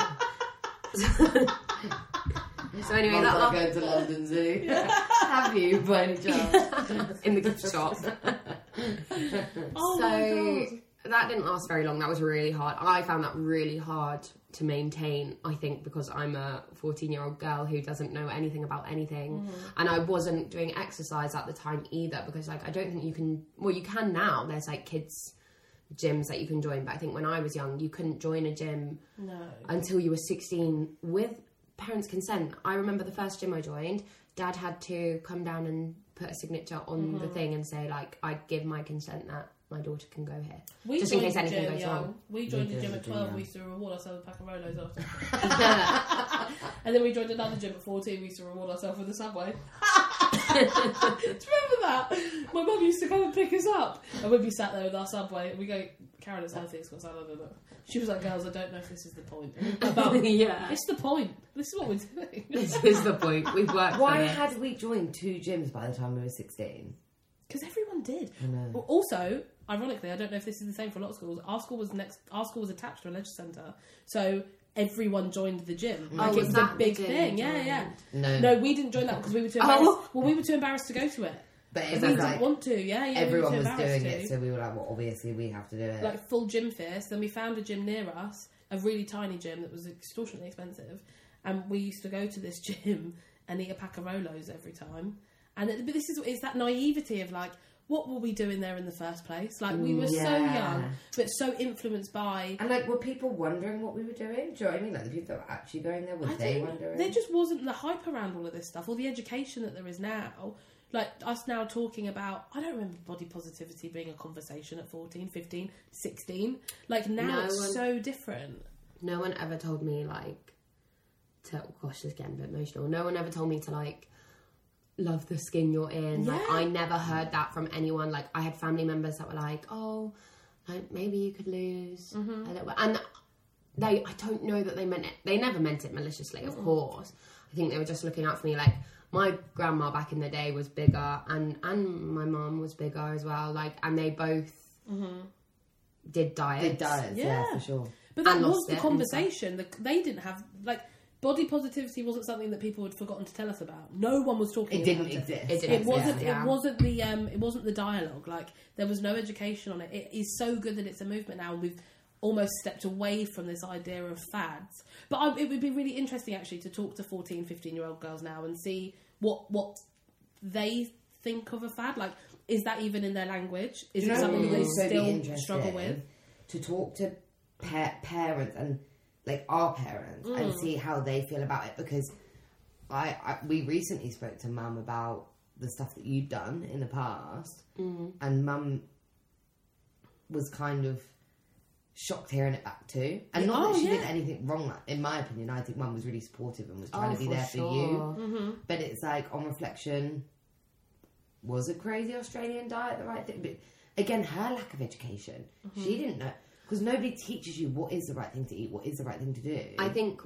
so anyway, Mum's that like going to London Zoo. Have you, by any chance? in the gift shop. Oh so my god. that didn't last very long. That was really hard. I found that really hard to maintain. I think because I'm a 14 year old girl who doesn't know anything about anything, mm-hmm. and I wasn't doing exercise at the time either. Because like I don't think you can. Well, you can now. There's like kids gyms that you can join, but I think when I was young, you couldn't join a gym No. until you were 16 with parents' consent. I remember the first gym I joined, dad had to come down and put a signature on the mm-hmm. thing and say, like, I give my consent that my daughter can go here. We Just in joined case anything gym goes young. wrong. We joined We the gym at we 12. did, We used to reward ourselves with a pack of Rolos after. and then we joined another gym at 14. We used to reward ourselves with a Subway. Do you remember that? My mum used to come and pick us up. And we'd be sat there with our Subway. And we go, Karen, it's healthy. It's got salad in it. She was like, girls, I don't know if this is the point. And we'd go, yeah. it's the point. This is what we're doing. This is the point. We've worked Why on it. had we joined two gyms by the time we were 16? Because everyone did. I know. Also, ironically, I don't know if this is the same for a lot of schools. Our school was next. Our school was attached to a leisure centre, so everyone joined the gym. Mm. Like Oh, it was was that a big thing. you Yeah, yeah. No. No, we didn't join that because we were too Oh. embarrassed. Well, we were too embarrassed to go to it. But it We was didn't like, want to. Yeah, yeah. everyone we was doing to. it, so we were like, well, obviously we have to do it. like full gym fierce. Then we found a gym near us, a really tiny gym that was extortionately expensive, and we used to go to this gym and eat a pack of Rolos every time. And it, but this is it's that naivety of like, what were we doing there in the first place? Like we were so Yeah. young, but so influenced by. And like, were people wondering what we were doing? Do you know what I mean? Like the people that were actually going there, were I they wondering? there just wasn't the hype around all of this stuff, or the education that there is now. Like us now talking about, I don't remember body positivity being a conversation at 14, 15, 16. Like now No it's one- so different. no one ever told me like to oh gosh this is getting a bit emotional no one ever told me to like love the skin you're in. Like i never heard that from anyone. Like i had family members that were like oh like maybe you could lose. A little bit and they i don't know that they meant it. They never meant it maliciously of mm. course. I think they were just looking out for me. Like my grandma back in the day was bigger and and my mom was bigger as well. Like and they both mm-hmm. did diets. It does, yeah. Yeah. for sure. But that And was the conversation. The, they didn't have like body positivity wasn't something that people had forgotten to tell us about. No one was talking. It didn't about exist. It It, didn't it wasn't. Yeah. It wasn't the. Um. It wasn't the dialogue. Like there was no education on it. It is so good that it's a movement now, we've almost stepped away from this idea of fads. But I, it would be really interesting actually to talk to 14, 15 year old girls now and see what what they think of a fad. Like, is that even in their language? Is you it know something that they still struggle with? To talk to pa- parents and like our parents Mm. and see how they feel about it because I, I we recently spoke to mum about the stuff that you'd done in the past Mm. and mum was kind of shocked hearing it back too and not Oh, that she yeah. did anything wrong in my opinion I think mum was really supportive and was trying Oh, to be for there for you Mm-hmm. but it's like on reflection, was a crazy Australian diet the right thing? But again, her lack of education, Mm-hmm. she didn't know because nobody teaches you what is the right thing to eat, what is the right thing to do. I think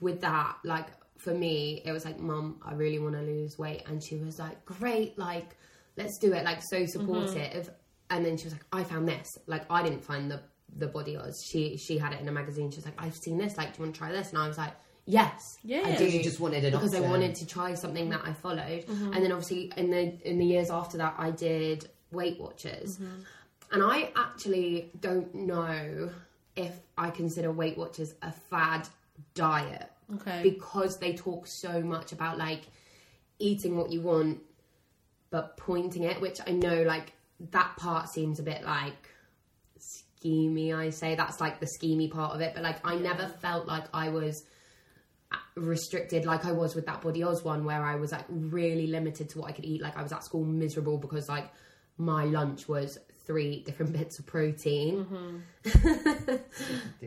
with that, like for me, it was like, Mum, I really want to lose weight, and she was like, Great, like let's do it, like so supportive. And then she was like, I found this. Like I didn't find the the body Oz. She she had it in a magazine. She was like, I've seen this. Like, do you want to try this? And I was like, Yes, Yeah. I do. She just wanted an because I wanted to try something that I followed. Mm-hmm. And then obviously in the in the years after that, I did Weight Watchers, Mm-hmm. And I actually don't know if I consider Weight Watchers a fad diet Okay. because they talk so much about like eating what you want but pointing it which i know like that part seems a bit like schemy i say. That's like the schemy part of it. But like i never felt like i was restricted like i was with that body oz one where i was like really limited to what i could eat. Like i was at school miserable because like my lunch was three different bits of protein mm-hmm.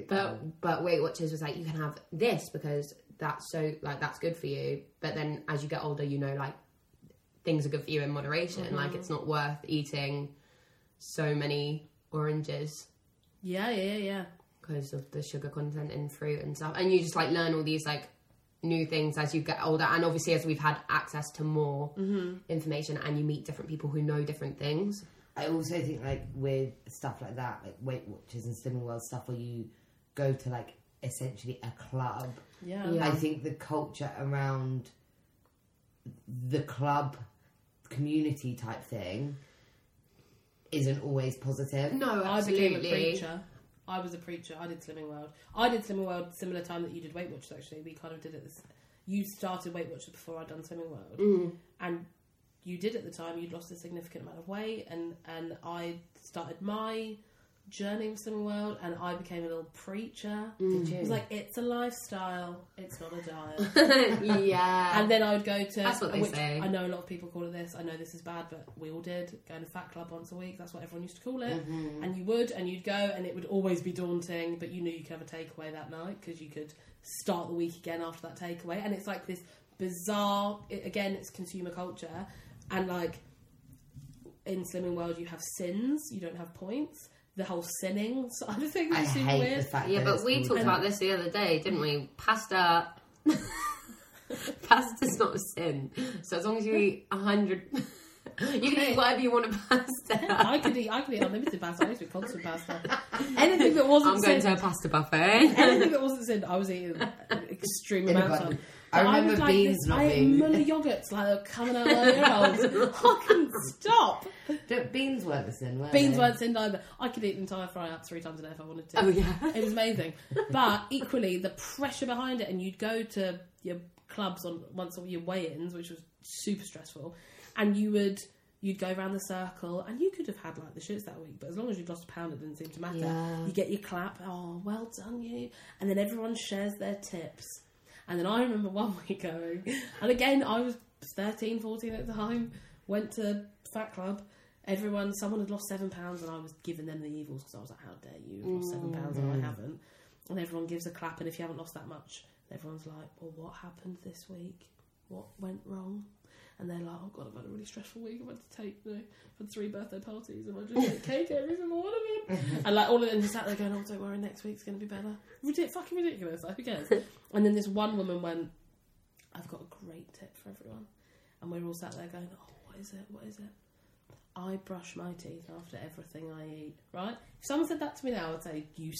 but but Weight Watchers was like you can have this because that's so like that's good for you. But then as you get older, you know like things are good for you in moderation. Like mm-hmm. it's not worth eating so many oranges yeah, yeah, yeah, yeah. because of the sugar content in fruit and stuff. And you just like learn all these like new things as you get older. And obviously as we've had access to more mm-hmm. information and you meet different people who know different things. I also think like with stuff like that, like Weight Watchers and Slimming World stuff, where you go to like essentially a club. Yeah. Yeah. I think the culture around the club community type thing isn't always positive. No, I became a absolutely. preacher. I was a preacher. I did Slimming World. I did Slimming World similar time that you did Weight Watchers. Actually, we kind of did it. This, you started Weight Watchers before I'd done Slimming World, Mm. and you did at the time. You'd lost a significant amount of weight, and and I started my journey with Slimming World, and I became a little preacher. Did you? It was like it's a lifestyle. It's not a diet. yeah. And then I would go to. That's what they which say. I know a lot of people call it this. I know this is bad, but we all did. Going to Fat Club once a week. That's what everyone used to call it. Mm-hmm. And you would, and you'd go, and it would always be daunting, but you knew you could have a takeaway that night because you could start the week again after that takeaway. And it's like this bizarre. It, again, it's consumer culture, and like in Slimming World, you have sins. You don't have points. The whole sinning side of things I is super hate weird. the fact Yeah, that but it's we talked that. about this the other day, didn't we? Pasta. Pasta's not a sin. So as long as you eat a hundred, you can eat whatever you want of pasta. I could eat. I could eat unlimited pasta. I used to eat constant pasta. Anything that wasn't I'm going sin, to a pasta buffet. anything that wasn't sin, I was eating extreme In a amounts of. bun. But I remember was like beans this, not I being- Muller yogurts like coming out of my ear. I couldn't stop. Don't- beans weren't the sin, were Beans they? weren't sin either. I could eat an entire fry up three times a day if I wanted to. oh yeah. It was amazing. But equally, the pressure behind it, and you'd go to your clubs on once or your weigh-ins, which was super stressful, and you would you'd go around the circle, and you could have had like the shits that week, but as long as you'd lost a pound, it didn't seem to matter. Yeah. You get your clap, oh, well done, you. And then everyone shares their tips. And then I remember one week going, and again, I was 13, 14 at the time, went to Fat Club. Everyone, someone had lost seven pounds, and I was giving them the evils because I was like, "How dare you have lost seven pounds and I mm. haven't?" And everyone gives a clap, and if you haven't lost that much, everyone's like, "Well, what happened this week? What went wrong?" And they're like, "Oh God, I've had a really stressful week. I've had to take, you know, I've three birthday parties, and I just ate cake every single one of them." and like all of them just sat there going, "Oh, don't worry, next week's going to be better." Ridic- fucking ridiculous. Like, who cares? and then this one woman went, "I've got a great tip for everyone," and we're all sat there going, "Oh, what is it? What is it?" I brush my teeth after everything I eat, right? If someone said that to me now, I'd say, You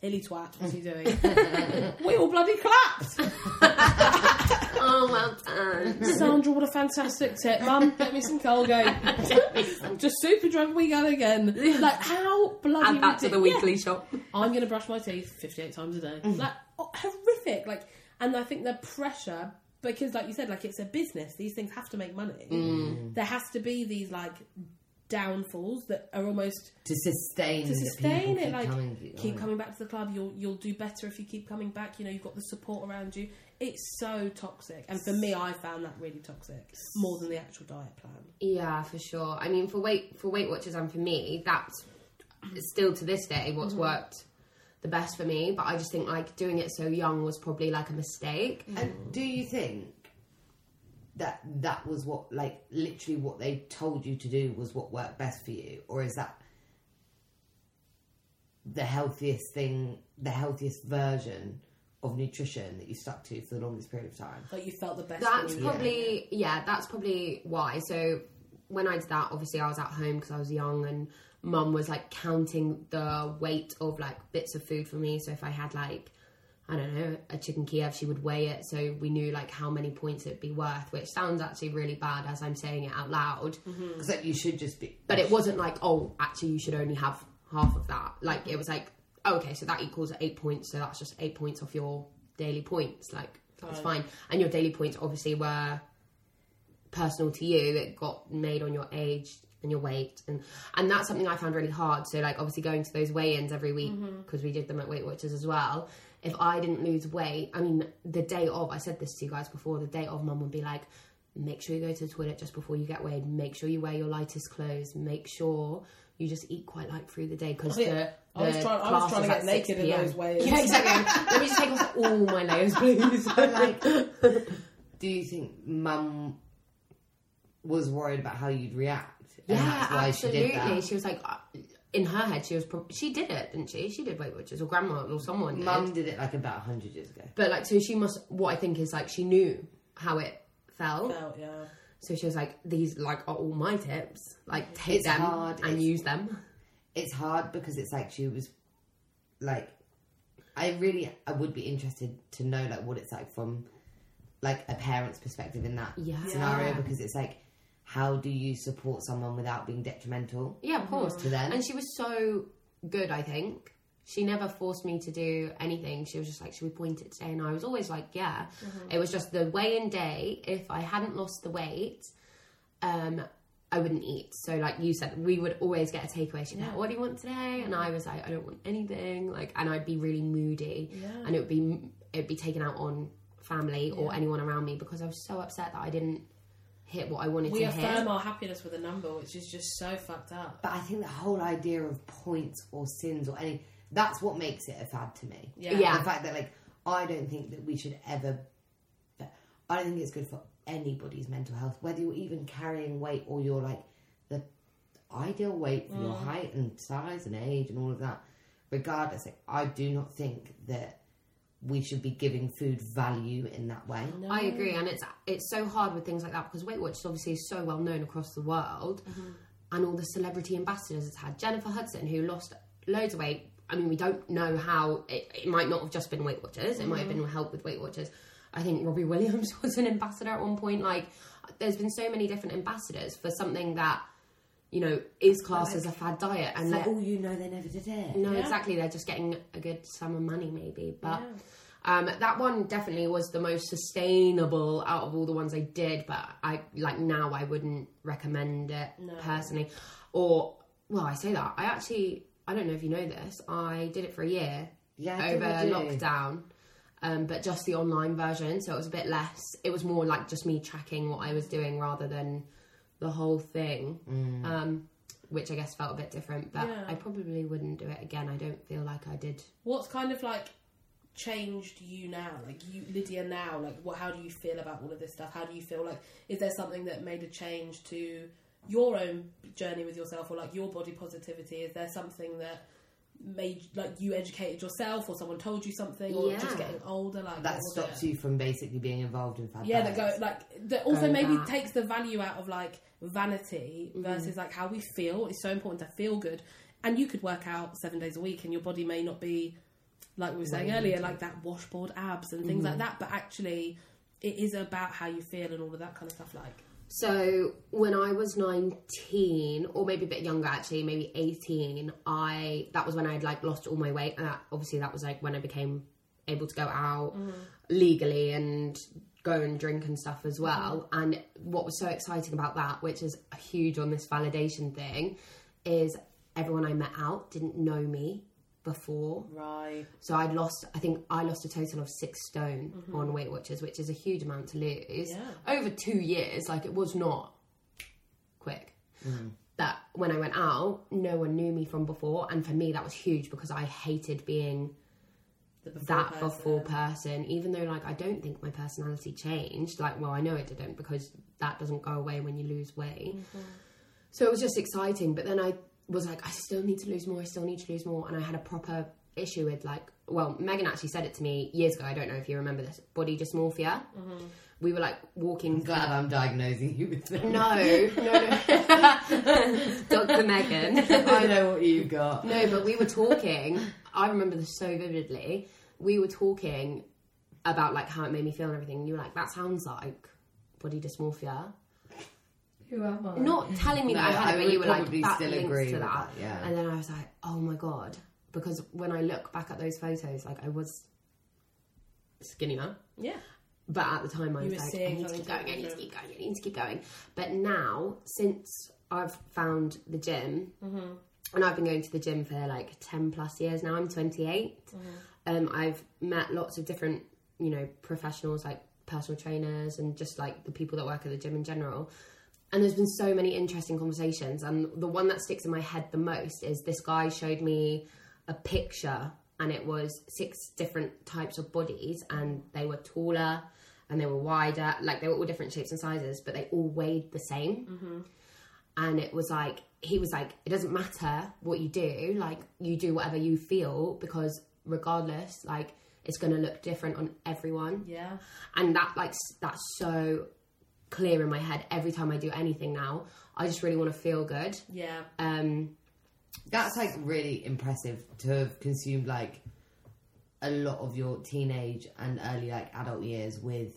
silly twat, what's he doing? we all bloody clapped! Oh, well done. Sandra, what a fantastic tip. Mum, get me some Colgate. Just super drunk we go again. Like, how bloody Add that to the weekly shop. I'm going to brush my teeth 58 times a day. Mm. Like, oh, horrific. Like, and I think the pressure, because like you said, like it's a business, these things have to make money. Mm. There has to be these like downfalls that are almost to sustain to sustain it like coming keep coming back to the club you'll you'll do better if you keep coming back you know you've got the support around you it's so toxic and for me i found that really toxic more than the actual diet plan Yeah, for sure. I mean, for weight for Weight Watchers and for me, that's still to this day what's mm-hmm. worked the best for me. But I just think like doing it so young was probably like a mistake. And mm. do you think that that was what, like, literally what they told you to do was what worked best for you, or is that the healthiest thing, the healthiest version of nutrition that you stuck to for the longest period of time? like you felt the best That's when you- probably yeah. That's probably why. So when I did that, obviously I was at home because I was young, and mum was like counting the weight of like bits of food for me. So if I had like I don't know a chicken Kiev, she would weigh it, so we knew like how many points it'd be worth. Which sounds actually really bad as I'm saying it out loud, mm-hmm. Because like, you should just be. but it wasn't like oh actually you should only have half of that. Like it was like oh, okay, so that equals eight points, so that's just eight points off your daily points. Like that's fine, and your daily points obviously were personal to you. It got made on your age and your weight, and and that's something I found really hard. So like obviously going to those weigh-ins every week mm-hmm. because we did them at Weight Watchers as well. If I didn't lose weight, I mean the day of, I said this to you guys before. The day of, Mum would be like. Make sure you go to the toilet just before you get weighed. Make sure you wear your lightest clothes. Make sure you just eat quite light through the day because Oh, yeah. the, I was trying- I was class trying to is get at naked 6 in PM. those weigh-ins. Yeah, exactly. Let me just take off all my layers, please. like, do you think mum was worried about how you'd react? Yeah, absolutely. she. She was like, uh, in her head, she was. Pro- she did it, didn't she? She did Weight Watchers, or grandma, or someone. did. Mum did it like about hundred years ago. But like, so she must. What I think is like, she knew how it felt. Felt, yeah So she was like, these like are all my tips. Like, take It's them hard, and it's- use them. It's hard because it's like she was like I really I would be interested to know like what it's like from like a parent's perspective in that Yeah. scenario Yeah. because it's like how do you support someone without being detrimental Yeah, of course. to them? And she was so good, I think. She never forced me to do anything. She was just like, Should we point it today? And I was always like, Yeah. It was just the weigh in day. If I hadn't lost the weight, um, I wouldn't eat. So, like you said, we would always get a takeaway. She'd be like, What do you want today? And I was like, I don't want anything. Like, and I'd be really moody. Yeah. And it would be, it'd be taken out on family or anyone around me because I was so upset that I didn't hit what I wanted we to hit. We affirm our happiness with a number which is just so fucked up but I think the whole idea of points or sins or any that's what makes it a fad to me. yeah Yeah. The fact that like I don't think that we should ever I don't think it's good for anybody's mental health, whether you're even carrying weight or you're like the ideal weight for your mm. height and size and age and all of that. Regardless, like, I do not think that we should be giving food value in that way. No. I agree, and it's it's so hard with things like that because Weight Watchers obviously is so well known across the world, mm-hmm. and all the celebrity ambassadors it's had. Jennifer Hudson, who lost loads of weight. I mean, we don't know how it, it might not have just been Weight Watchers. It might have mm-hmm. been help with Weight Watchers. I think Robbie Williams was an ambassador at one point. Like, there's been so many different ambassadors for something that you know is classed as a fad diet, and like, oh, you know, they never did it. no, Yeah. exactly. They're just getting a good sum of money, maybe. But Yeah. Um, that one definitely was the most sustainable out of all the ones I did, but I like now I wouldn't recommend it No. personally. Or well, I say that I actually I don't know if you know this. I did it for a year Yeah, over lockdown, um, but just the online version, so it was a bit less. It was more like just me tracking what I was doing rather than the whole thing, um, which I guess felt a bit different. But Yeah. I probably wouldn't do it again. I don't feel like I did. What's kind of like changed you now? Like you, Lydia, now? Like, what? How do you feel about all of this stuff? How do you feel like? Is there something that made a change to your own journey with yourself, or like your body positivity? Is there something that made like you educated yourself, or someone told you something, or Yeah. just getting older? Like That stops you from basically being involved in Yeah, that go like that also maybe back. takes the value out of like vanity Mm-hmm. versus like how we feel. It's so important to feel good, and you could work out seven days a week, and your body may not be like we were saying Right. earlier, like that washboard abs and things Mm-hmm. like that. But actually, it is about how you feel and all of that kind of stuff. Like, So when I was 19 or maybe a bit younger actually, maybe 18, I that was when I had like lost all my weight. And that, obviously that was like when I became able to go out mm-hmm. legally and go and drink and stuff as well. Mm-hmm. And what was so exciting about that, which is huge on this validation thing, is everyone I met out didn't know me before. right, So I'd lost, I think I lost a total of six stone on Weight Watchers, which is a huge amount to lose. Yeah. Over two years, like it was not quick. That when I went out, no one knew me from before. And for me, that was huge because I hated being the before that person. before person, even though like I don't think my personality changed. Like, well, I know it didn't because that doesn't go away when you lose weight. Mm-hmm. So it was just exciting. But then I was like, I still need to lose more. I still need to lose more. And I had a proper issue with like, well, Megan actually said it to me years ago. I don't know if you remember this body dysmorphia. Mm-hmm. We were like walking. I'm glad I'm diagnosing you with it. No, no, no. Dr. Megan. I know what you've got. No, but we were talking. I remember this so vividly. We were talking about like how it made me feel and everything. And you were like, "That sounds like body dysmorphia." Who am I? Not telling me No, that I had I it, but would you were like, probably "That still links agree to that." that, yeah. And then I was like, "Oh my god!" Because when I look back at those photos, like I was skinnier. Yeah, But at the time, I You was like, I need to keep going, I need to keep going, I need to keep going. But now, since I've found the gym, Mm-hmm. and I've been going to the gym for like 10 plus years now, I'm 28. Mm-hmm. Um, I've met lots of different, you know, professionals like personal trainers and just like the people that work at the gym in general. And there's been so many interesting conversations. And the one that sticks in my head the most is this guy showed me a picture and it was six different types of bodies and they were taller and they were wider like they were all different shapes and sizes but they all weighed the same. Mm-hmm. And it was like he was like it doesn't matter what you do like you do whatever you feel because regardless like it's going to look different on everyone. Yeah, and that like that's so clear in my head every time i do anything now i just really want to feel good yeah. um That's like really impressive to have consumed like a lot of your teenage and early like adult years with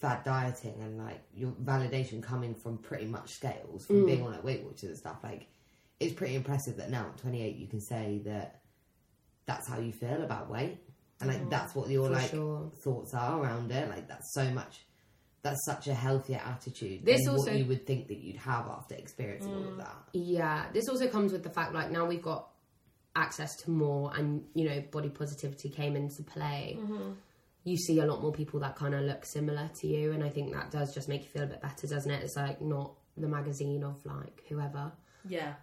fad dieting and like your validation coming from pretty much scales from being on like Weight Watchers and stuff. Like it's pretty impressive that now at 28 you can say that that's how you feel about weight and like that's what your For like sure. thoughts are around it. Like that's so much. That's such a healthier attitude This than also- what you would think that you'd have after experiencing all of mm. that. Yeah, this also comes with the fact like now we've got access to more, and you know, body positivity came into play. Mm-hmm. You see a lot more people that kind of look similar to you, and I think that does just make you feel a bit better, doesn't it? It's like not the magazine of like whoever. Yeah,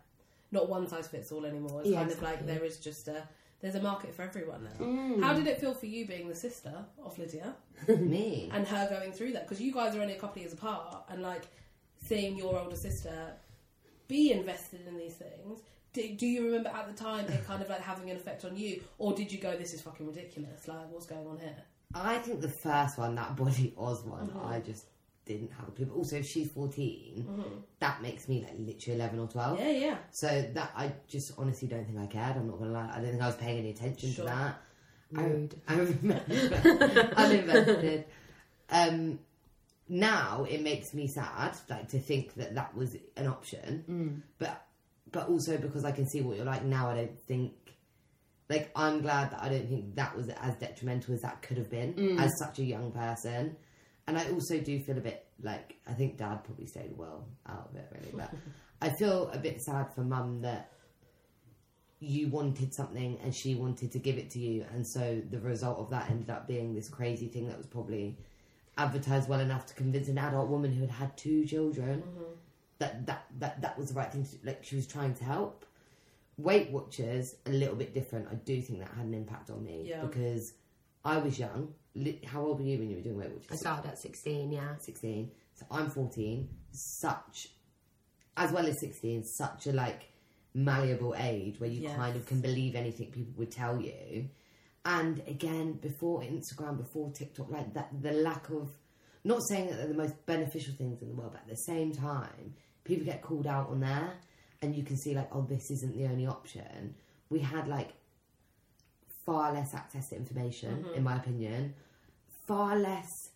not one size fits all anymore. It's Yeah, kind of like there is just a there's a market for everyone now. Mm. How did it feel for you being the sister of Lydia Me. and her going through that? Because you guys are only a couple of years apart, and like seeing your older sister be invested in these things. Do, do you remember at the time it kind of like having an effect on you, or did you go, "This is fucking ridiculous"? Like, what's going on here? I think the first one, that Body Oz one, Mm-hmm. I just didn't have a clue. But also, if she's 14, that makes me like literally 11 or 12. Yeah, yeah. So that I just honestly don't think I cared. I'm not gonna lie. I don't think I was paying any attention Sure. to that. I, Rude. I remember uninvested. Um, now it makes me sad, like to think that that was an option. But but also because I can see what you're like now, I don't think Like, I'm glad that I don't think that was as detrimental as that could have been Mm. as such a young person. And I also do feel a bit like I think dad probably stayed well out of it, really. But I feel a bit sad for mum that you wanted something and she wanted to give it to you, and so the result of that ended up being this crazy thing that was probably advertised well enough to convince an adult woman who had had two children mm-hmm. that, that that that was the right thing to like she was trying to help. Weight watchers a little bit different. I do think that had an impact on me Yeah. because i was young Li- how old were you when you were doing weight I started at 16, yeah. 16 so i'm 14 such as well as 16 such a like malleable age where you Yes. kind of can believe anything people would tell you. And again before instagram before tiktok like that the lack of not saying that they're the most beneficial things in the world but at the same time people get called out on there and you can see like oh this isn't the only option. We had like far less access to information mm-hmm. in my opinion far less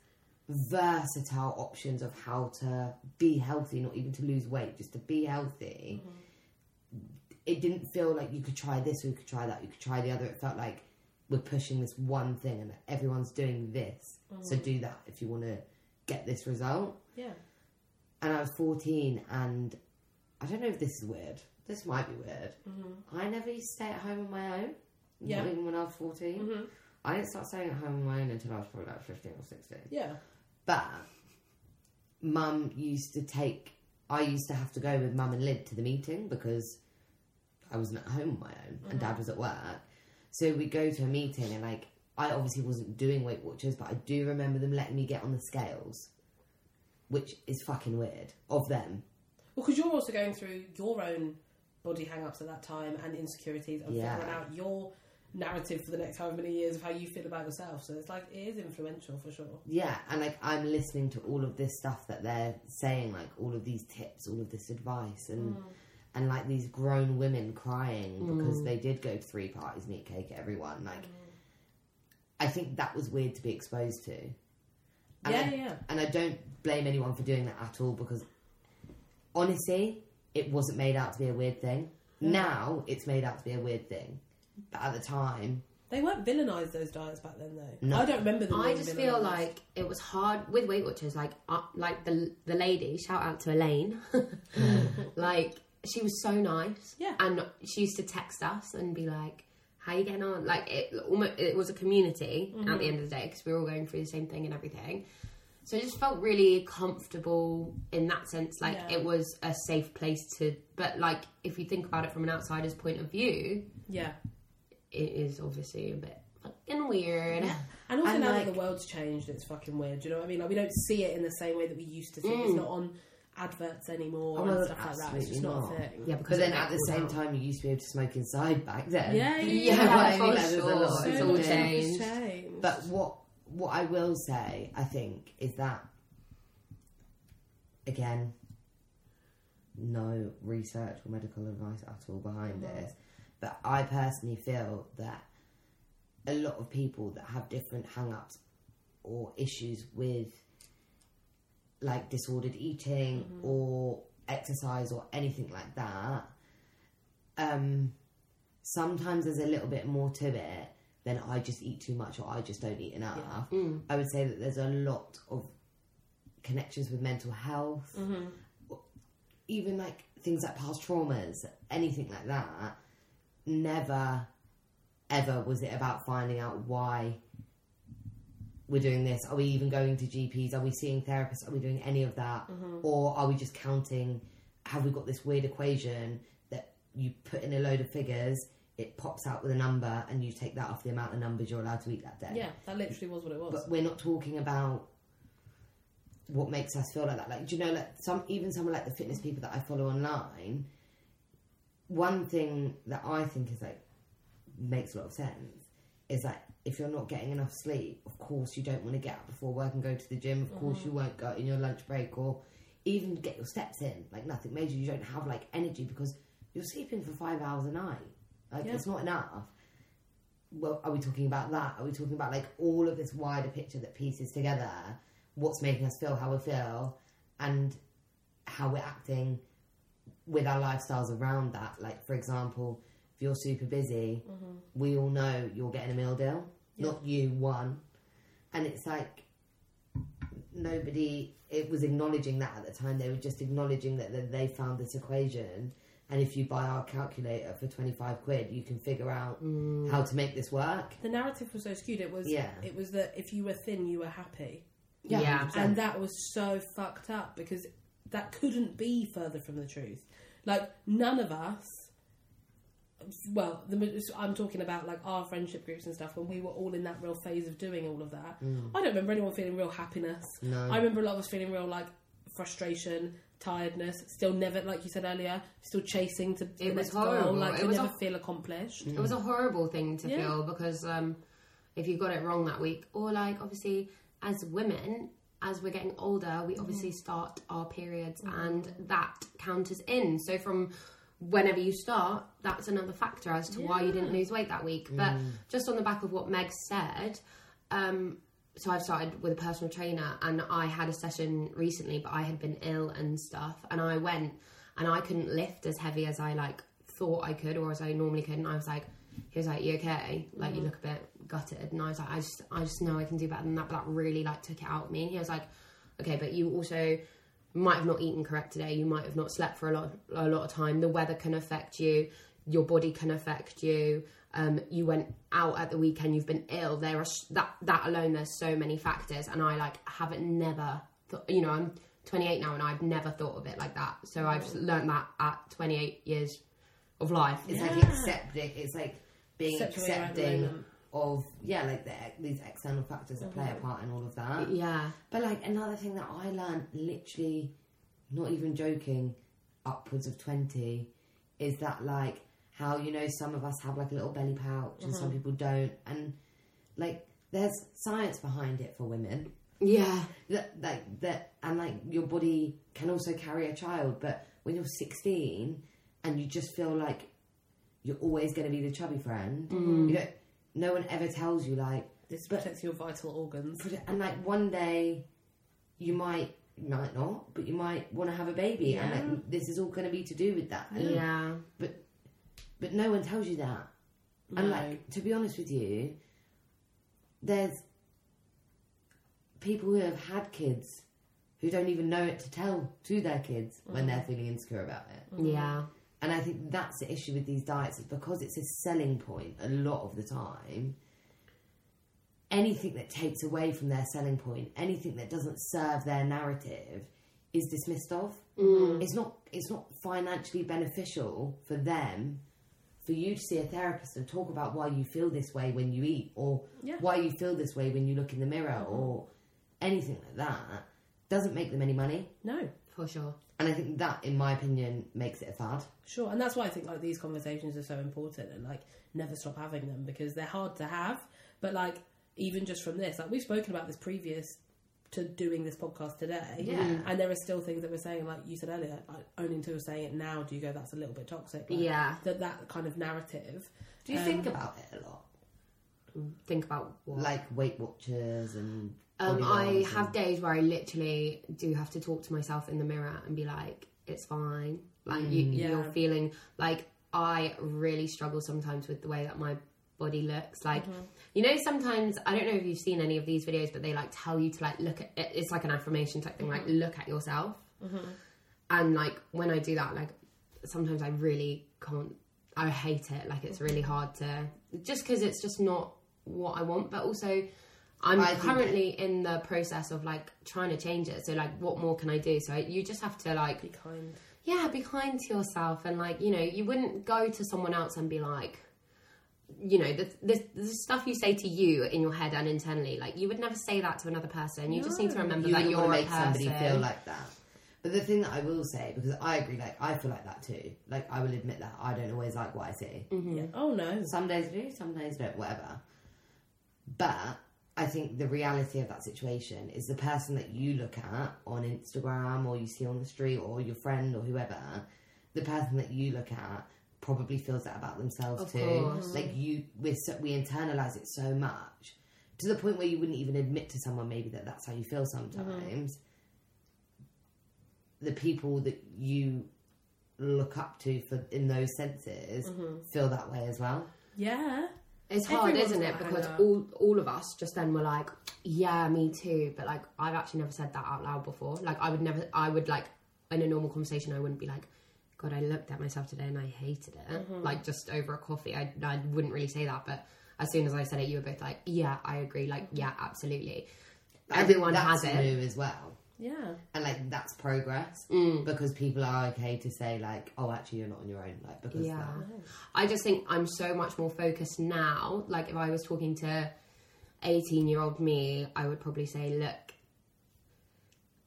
versatile options of how to be healthy, not even to lose weight, just to be healthy. Mm-hmm. It didn't feel like you could try this or you could try that, you could try the other. It felt like we're pushing this one thing and everyone's doing this. Mm-hmm. So do that if you want to get this result. Yeah. And I was 14 and I don't know if this is weird. This might be weird. Mm-hmm. I never used to stay at home on my own. Yeah. Not even when I was 14. I didn't start staying at home on my own until I was probably like 15 or 16. Yeah. But mum used to take, I used to have to go with mum and Lid to the meeting because I wasn't at home on my own and mm-hmm. dad was at work. So we go to a meeting and like, I obviously wasn't doing Weight Watchers, but I do remember them letting me get on the scales, which is fucking weird of them. Well, because you're also going through your own body hang-ups at that time and insecurities and Yeah. figuring out your narrative for the next however many years of how you feel about yourself. So it's like it is influential for sure. Yeah, and like I'm listening to all of this stuff that they're saying, like all of these tips, all of this advice, and mm. and like these grown women crying because mm. they did go to three parties and eat cake at everyone. Like, mm. I think that was weird to be exposed to. And yeah, I, yeah. and I don't blame anyone for doing that at all because honestly, it wasn't made out to be a weird thing. Now it's made out to be a weird thing, but at the time, They weren't villainized those diets back then though. No. I don't remember them. I being just feel like it was hard with Weight Watchers. Like, uh, like the the lady, shout out to Elaine. like, she was so nice. Yeah. And she used to text us and be like, "How you getting on?" Like, it almost it was a community Mm-hmm. at the end of the day because we were all going through the same thing and everything. So I just felt really comfortable in that sense. Like, Yeah. it was a safe place to. But like, if you think about it from an outsider's point of view, yeah. It is obviously a bit fucking weird. And also And, now like- that the world's changed, it's fucking weird. Do you know what I mean? Like we don't see it in the same way that we used to see. it. It's mm. not on adverts anymore Oh and stuff like that. It's just absolutely not, a thing. Yeah, because but then at the same out. time, you used to be able to smoke inside back then. Yeah, yeah, Yeah, yeah. I for mean, a sure. lot It's all changed. changed. But what what I will say, I think, is that again, no research or medical advice at all behind this. But I personally feel that a lot of people that have different hang-ups or issues with like disordered eating mm-hmm. or exercise or anything like that um sometimes there's a little bit more to it than I just eat too much or I just don't eat enough. Mm. I would say that there's a lot of connections with mental health, mm-hmm. even like things like past traumas, anything like that. Never, ever was it about finding out why we're doing this. Are we even going to GPs? Are we seeing therapists? Are we doing any of that? Mm-hmm. Or are we just counting? Have we got this weird equation that you put in a load of figures, it pops out with a number, and you take that off the amount of numbers you're allowed to eat that day? yeah, that literally was what it was. But we're not talking about what makes us feel like that. Like, do you know, like some even someone like the fitness people that I follow online. One thing that I think is like makes a lot of sense is that if you're not getting enough sleep, of course you don't want to get up before work and go to the gym. Of course you mm-hmm. won't go in your lunch break or even get your steps in. Like nothing major. You don't have like energy because you're sleeping for five hours a night. Like Yeah. it's not enough well, are we talking about that? Are we talking about like all of this wider picture that pieces together what's making us feel how we feel and how we're acting with our lifestyles around that? Like, for example, if you're super busy, mm-hmm. we all know you're getting a meal deal, not you one. And it's like nobody it was acknowledging that at the time. They were just acknowledging that, that they found this equation. And if you buy our calculator for twenty five quid, you can figure out mm. how to make this work. The narrative was so skewed. It was Yeah. it was that if you were thin, you were happy, Yeah. 100%. and that was so fucked up because that couldn't be further from the truth. Like none of us. Well, the, I'm talking about like our friendship groups and stuff when we were all in that real phase of doing all of that. I don't remember anyone feeling real happiness. No. I remember a lot of us feeling real like frustration, tiredness, still never, like you said earlier, still chasing to the It was next goal. horrible. Like It was never a- feel accomplished. It was a horrible thing to Yeah. feel because um, if you got it wrong that week, or like obviously as women, as we're getting older, we obviously start our periods and that counters in. So from whenever you start, that's another factor as to why you didn't lose weight that week. But just on the back of what Meg said, um, so I've started with a personal trainer and I had a session recently, but I had been ill and stuff, and I went and I couldn't lift as heavy as I like thought I could or as I normally could, and I was like, he was like, "You okay? Like you look a bit gutted," and I was like, "I just, I just know I can do better than that." But that really like took it out of me. And he was like, "Okay, but you also." Might have not eaten correct today. You might have not slept for a lot, a lot of time. The weather can affect you. Your body can affect you. Um, you went out at the weekend. You've been ill. There are s- that that alone. There's so many factors, and I like haven't never. Thought, you know, I'm 28 now, and I've never thought of it like that. So I've learned that at 28 years of life. It's like Yeah. accepting. It's like being Accept where you're at the accepting of yeah, like the, these external factors that play a mm-hmm. part in all of that. Yeah, But like another thing that I learned, literally, not even joking, upwards of twenty, is that like how you know some of us have like a little belly pouch and some mm-hmm. people don't, and like there's science behind it for women. yeah, That like that, and like your body can also carry a child, but when you're sixteen and you just feel like you're always going to be the chubby friend, mm. you know, no one ever tells you like This protects your vital organs. and like one day you might you might not but you might want to have a baby and like, this is all going to be to do with that. And- yeah, but but no one tells you that. And like to be honest with you there's people who have had kids who don't even know it to tell to their kids when they're mm. feeling insecure about it. Yeah, mm. And I think that's the issue with these diets is because it's a selling point a lot of the time. Anything that takes away from their selling point, anything that doesn't serve their narrative, is dismissed of. Mm. It's not. It's not financially beneficial for them for you to see a therapist and talk about why you feel this way when you eat, or Yeah. why you feel this way when you look in the mirror, or anything like that. Doesn't make them any money, No, for sure. And I think that, in my opinion, makes it a fad. sure, and that's why I think like these conversations are so important, and like never stop having them because they're hard to have. But like even just from this, like we've spoken about this previous to doing this podcast today, Yeah. and there are still things that we're saying, like you said earlier, like only until we're saying it now do you go that's a little bit toxic. Like, Yeah. that that kind of narrative. Do you Um, think about it a lot? Think about what. like Weight Watchers and Um, I have and- days where I literally do have to talk to myself in the mirror and be like, "It's fine." Like you, Yeah. you're feeling like I really struggle sometimes with the way that my body looks. Like mm-hmm. you know, sometimes I don't know if you've seen any of these videos, but they like tell you to like look at it. It's like an affirmation type thing. Like mm-hmm. look at yourself. Mm-hmm. And like when I do that, like sometimes I really can't. I hate it. Like it's really hard to just because it's just not what I want. But also, I'm I think- currently in the process of like trying to change it. So like, what more can I do? So you just have to like Be kind. yeah, be kind to yourself, and like you know, you wouldn't go to someone else and be like, you know, the, the the stuff you say to you in your head and internally, like you would never say that to another person. You just need to remember you that wouldn't you're want to a make person. somebody feel like that. But the thing that I will say, because I agree, like I feel like that too. Like I will admit that I don't always like what I see. Mm-hmm. Yeah. Oh no. Some days I do, some days I don't, whatever. But I think the reality of that situation is the person that you look at on Instagram or you see on the street or your friend or whoever, the person that you look at probably feels that about themselves Of too. course. Like you, we're so, we internalize it so much to the point where you wouldn't even admit to someone maybe that that's how you feel sometimes. The people that you look up to for in those senses Mm-hmm. feel that way as well. Yeah. It's hard, Everyone's isn't it? got Because hanger. all all of us just then were like, yeah, me too. But like, I've actually never said that out loud before. Like, I would never. I would like in a normal conversation, I wouldn't be like, God, I looked at myself today and I hated it. Mm-hmm. Like just over a coffee, I I wouldn't really say that. But as soon as I said it, you were both like, yeah, I agree. Like, Mm-hmm. yeah, absolutely. I think Everyone that's has it. new as well. Yeah. And like that's progress Mm. because people are okay to say like, oh, actually, you're not on your own. Like because Yeah. I just think I'm so much more focused now. Like if I was talking to 18 year old me, I would probably say, look,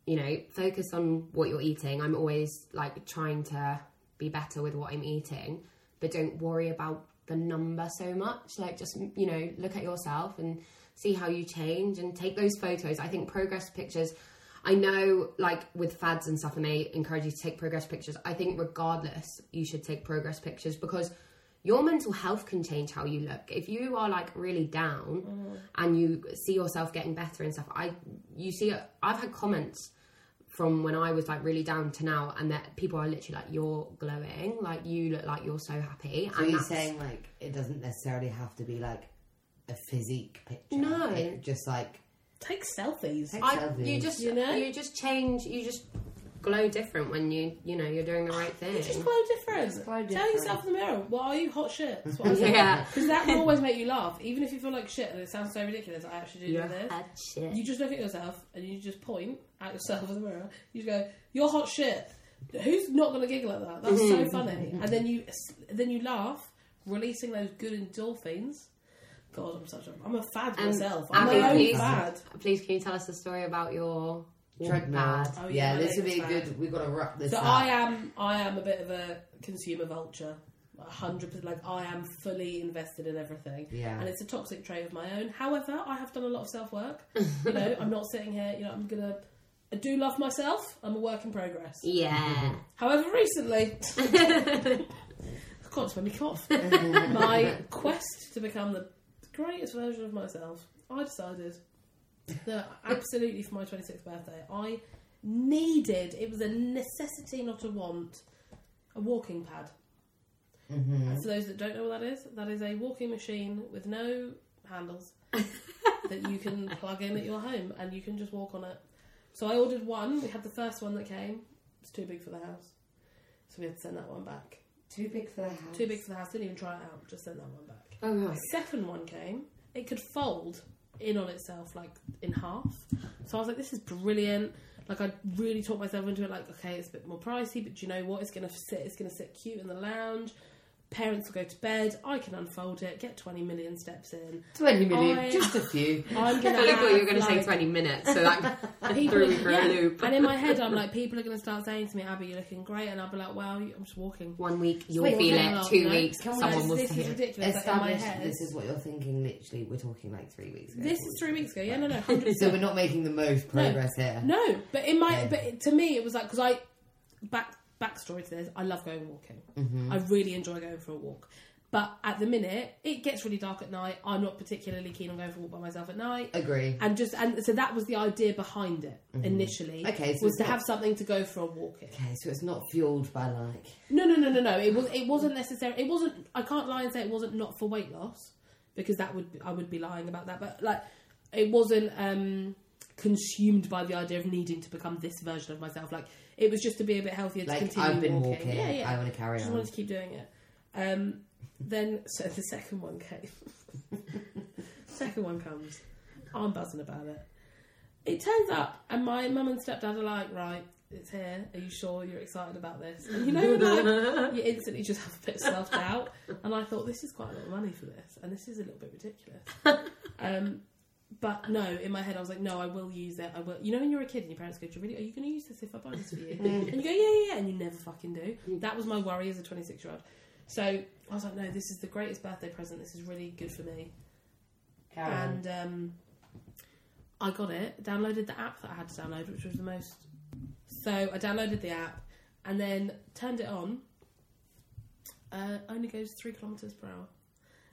you know, focus on what you're eating. I'm always like trying to be better with what I'm eating, but don't worry about the number so much. Like just, you know, look at yourself and see how you change and take those photos. I think progress pictures I know, like with fads and stuff, and they encourage you to take progress pictures. I think, regardless, you should take progress pictures because your mental health can change how you look. If you are like really down mm. and you see yourself getting better and stuff, I you see, I've had comments from when I was like really down to now, and that people are literally like, "You're glowing, like you look like you're so happy." So and you're saying like it doesn't necessarily have to be like a physique picture. No. It just like Take selfies. Take I, selfies. you just You know? you just change, you just glow different when you you know you're doing the right thing. You just glow different. Just glow Tell yourself in the mirror, "Why are you hot shit?" That's what I say. Yeah. Because that will always make you laugh, even if you feel like shit and it sounds so ridiculous. I actually do You're do this. head shit. You just look at yourself and you just point at yourself in the mirror. You just go, "You're hot shit." Who's not going to giggle at that? That's so mm-hmm. funny. And then you then you laugh, releasing those good endorphins. God, I'm such a I'm a fad And myself. I'm Abby, my own please, fad. please, can you tell us the story about your walk treadmill. pad? Oh, yeah, yeah, this would be it's bad. good. We've got to wrap this So up. I am I am a bit of a consumer vulture. Hundred percent like I am fully invested in everything. Yeah. And it's a toxic trait of my own. However, I have done a lot of self work. you know, I'm not sitting here, you know, I'm gonna I do love myself. I'm a work in progress. Yeah. However, recently God, it's made me cough. my quest to become the greatest version of myself, I decided that absolutely for my 26th birthday, I needed, it was a necessity, not a want, a walking pad. Mm-hmm. For those that don't know what that is, that is a walking machine with no handles that you can plug in at your home and you can just walk on it. So I ordered one. We had the first one that came. It's too big for the house. So we had to send that one back. Too big for the house. Too big for the house. Didn't even try it out. Just sent that one back. Oh right. Second one came. It could fold in on itself, like in half. So I was like, this is brilliant. Like I really talked myself into it. Like, okay, it's a bit more pricey, but do you know what? It's gonna sit. It's gonna sit cute in the lounge. Parents will go to bed. I can unfold it. Get twenty million steps in. 20 million, I- just a few. I'm I gonna. really thought you were have, going to say 20 minutes, so that People, threw me for yeah. a loop. And in my head, I'm like, people are going to start saying to me, Abby, you're looking great. And I'll be like, well, I'm just walking. One week you'll Wait, feel it. long, Two you know? weeks Can we someone just- will this is it. ridiculous. Like, in my Established, head. this is what you're thinking, literally, we're talking like three weeks ago. This is three weeks ago. Yeah, no, no, 100%. So we're not making the most progress here. No, but in my, Okay. but to me, it was like because I back backstory to this. I love going walking. Mm-hmm. I really enjoy going for a walk. But at the minute, it gets really dark at night. I'm not particularly keen on going for a walk by myself at night. Agree. And just and so that was the idea behind it initially. Mm-hmm. Okay, so was to not- have something to go for a walk in. Okay, so it's not fueled by like. No, no, no, no, no. It was. It wasn't necessary. It wasn't. I can't lie and say it wasn't not for weight loss because that would I would be lying about that. But like, it wasn't um consumed by the idea of needing to become this version of myself. Like, it was just to be a bit healthier to Like, continue I've been walking. walking, Yeah, yeah. I wanna carry just on. Just wanted to keep doing it. Um, then so the second one came. second one comes. I'm buzzing about it. It turns up, and my mum and stepdad are like, right, it's here. Are you sure you're excited about this? And you know, like, you instantly just have a bit of self doubt. And I thought, this is quite a lot of money for this, and this is a little bit ridiculous. um, but no, in my head, I was like, no, I will use it. I will. You know, when you're a kid and your parents go, "Do you really? Are you going to use this if I buy this for you?" and you go, "Yeah, yeah, yeah," and you never fucking do. That was my worry as a 26 year old. So I was like, no, this is the greatest birthday present. This is really good for me. On. And um, I got it, downloaded the app that I had to download, which was the most. So I downloaded the app and then turned it on. Uh, only goes three kilometers per hour.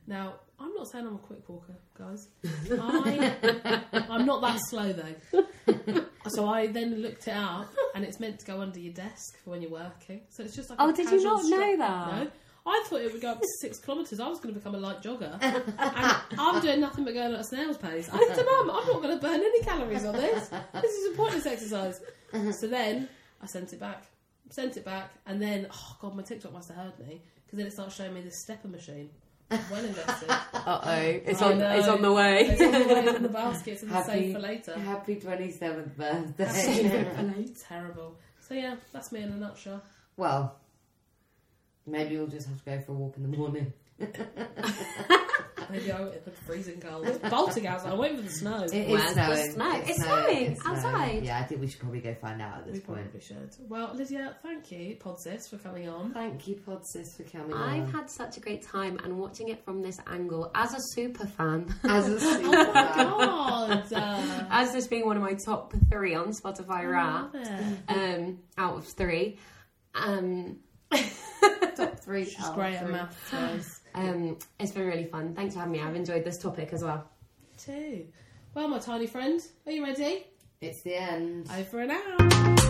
Now I'm not saying I'm a quick walker, guys. I, I'm not that slow though. So I then looked it up and it's meant to go under your desk for when you're working. So it's just like Oh, a did you casual not know that? No. I thought it would go up to six kilometres. I was going to become a light jogger. and I'm doing nothing but going at a snail's pace. I said to Mum, I'm not going to burn any calories on this. This is a pointless exercise. so then I sent it back. Sent it back. And then, oh God, my TikTok must have heard me. Because then it starts showing me this stepper machine. Well invested. Uh oh, it's I on. know. It's on the way. It's on the way in the basket. In Happy, safe for later. happy 27th birthday. Terrible. So yeah, that's me in a nutshell. well, maybe we'll just have to go for a walk in the morning. Maybe I in the freezing cold. It's bolting outside. I'm waiting for the snow. It Where's is the snowing. It's snowing outside. Yeah, I think we should probably go find out at we this point. probably should. Well, Lydia, thank you, Podsis, for coming on. Thank you, Podsis, for coming on. I've on. had such a great time and watching it from this angle as a super fan. As a super Oh my god! Uh, as this being one of my top three on Spotify I rap, um, out of three. Um, top three. She's out of great at three. math, guys. Um, it's been really fun. Thanks for having me. I've enjoyed this topic as well. Too. Well, my tiny friend, are you ready? It's the end. Over and out.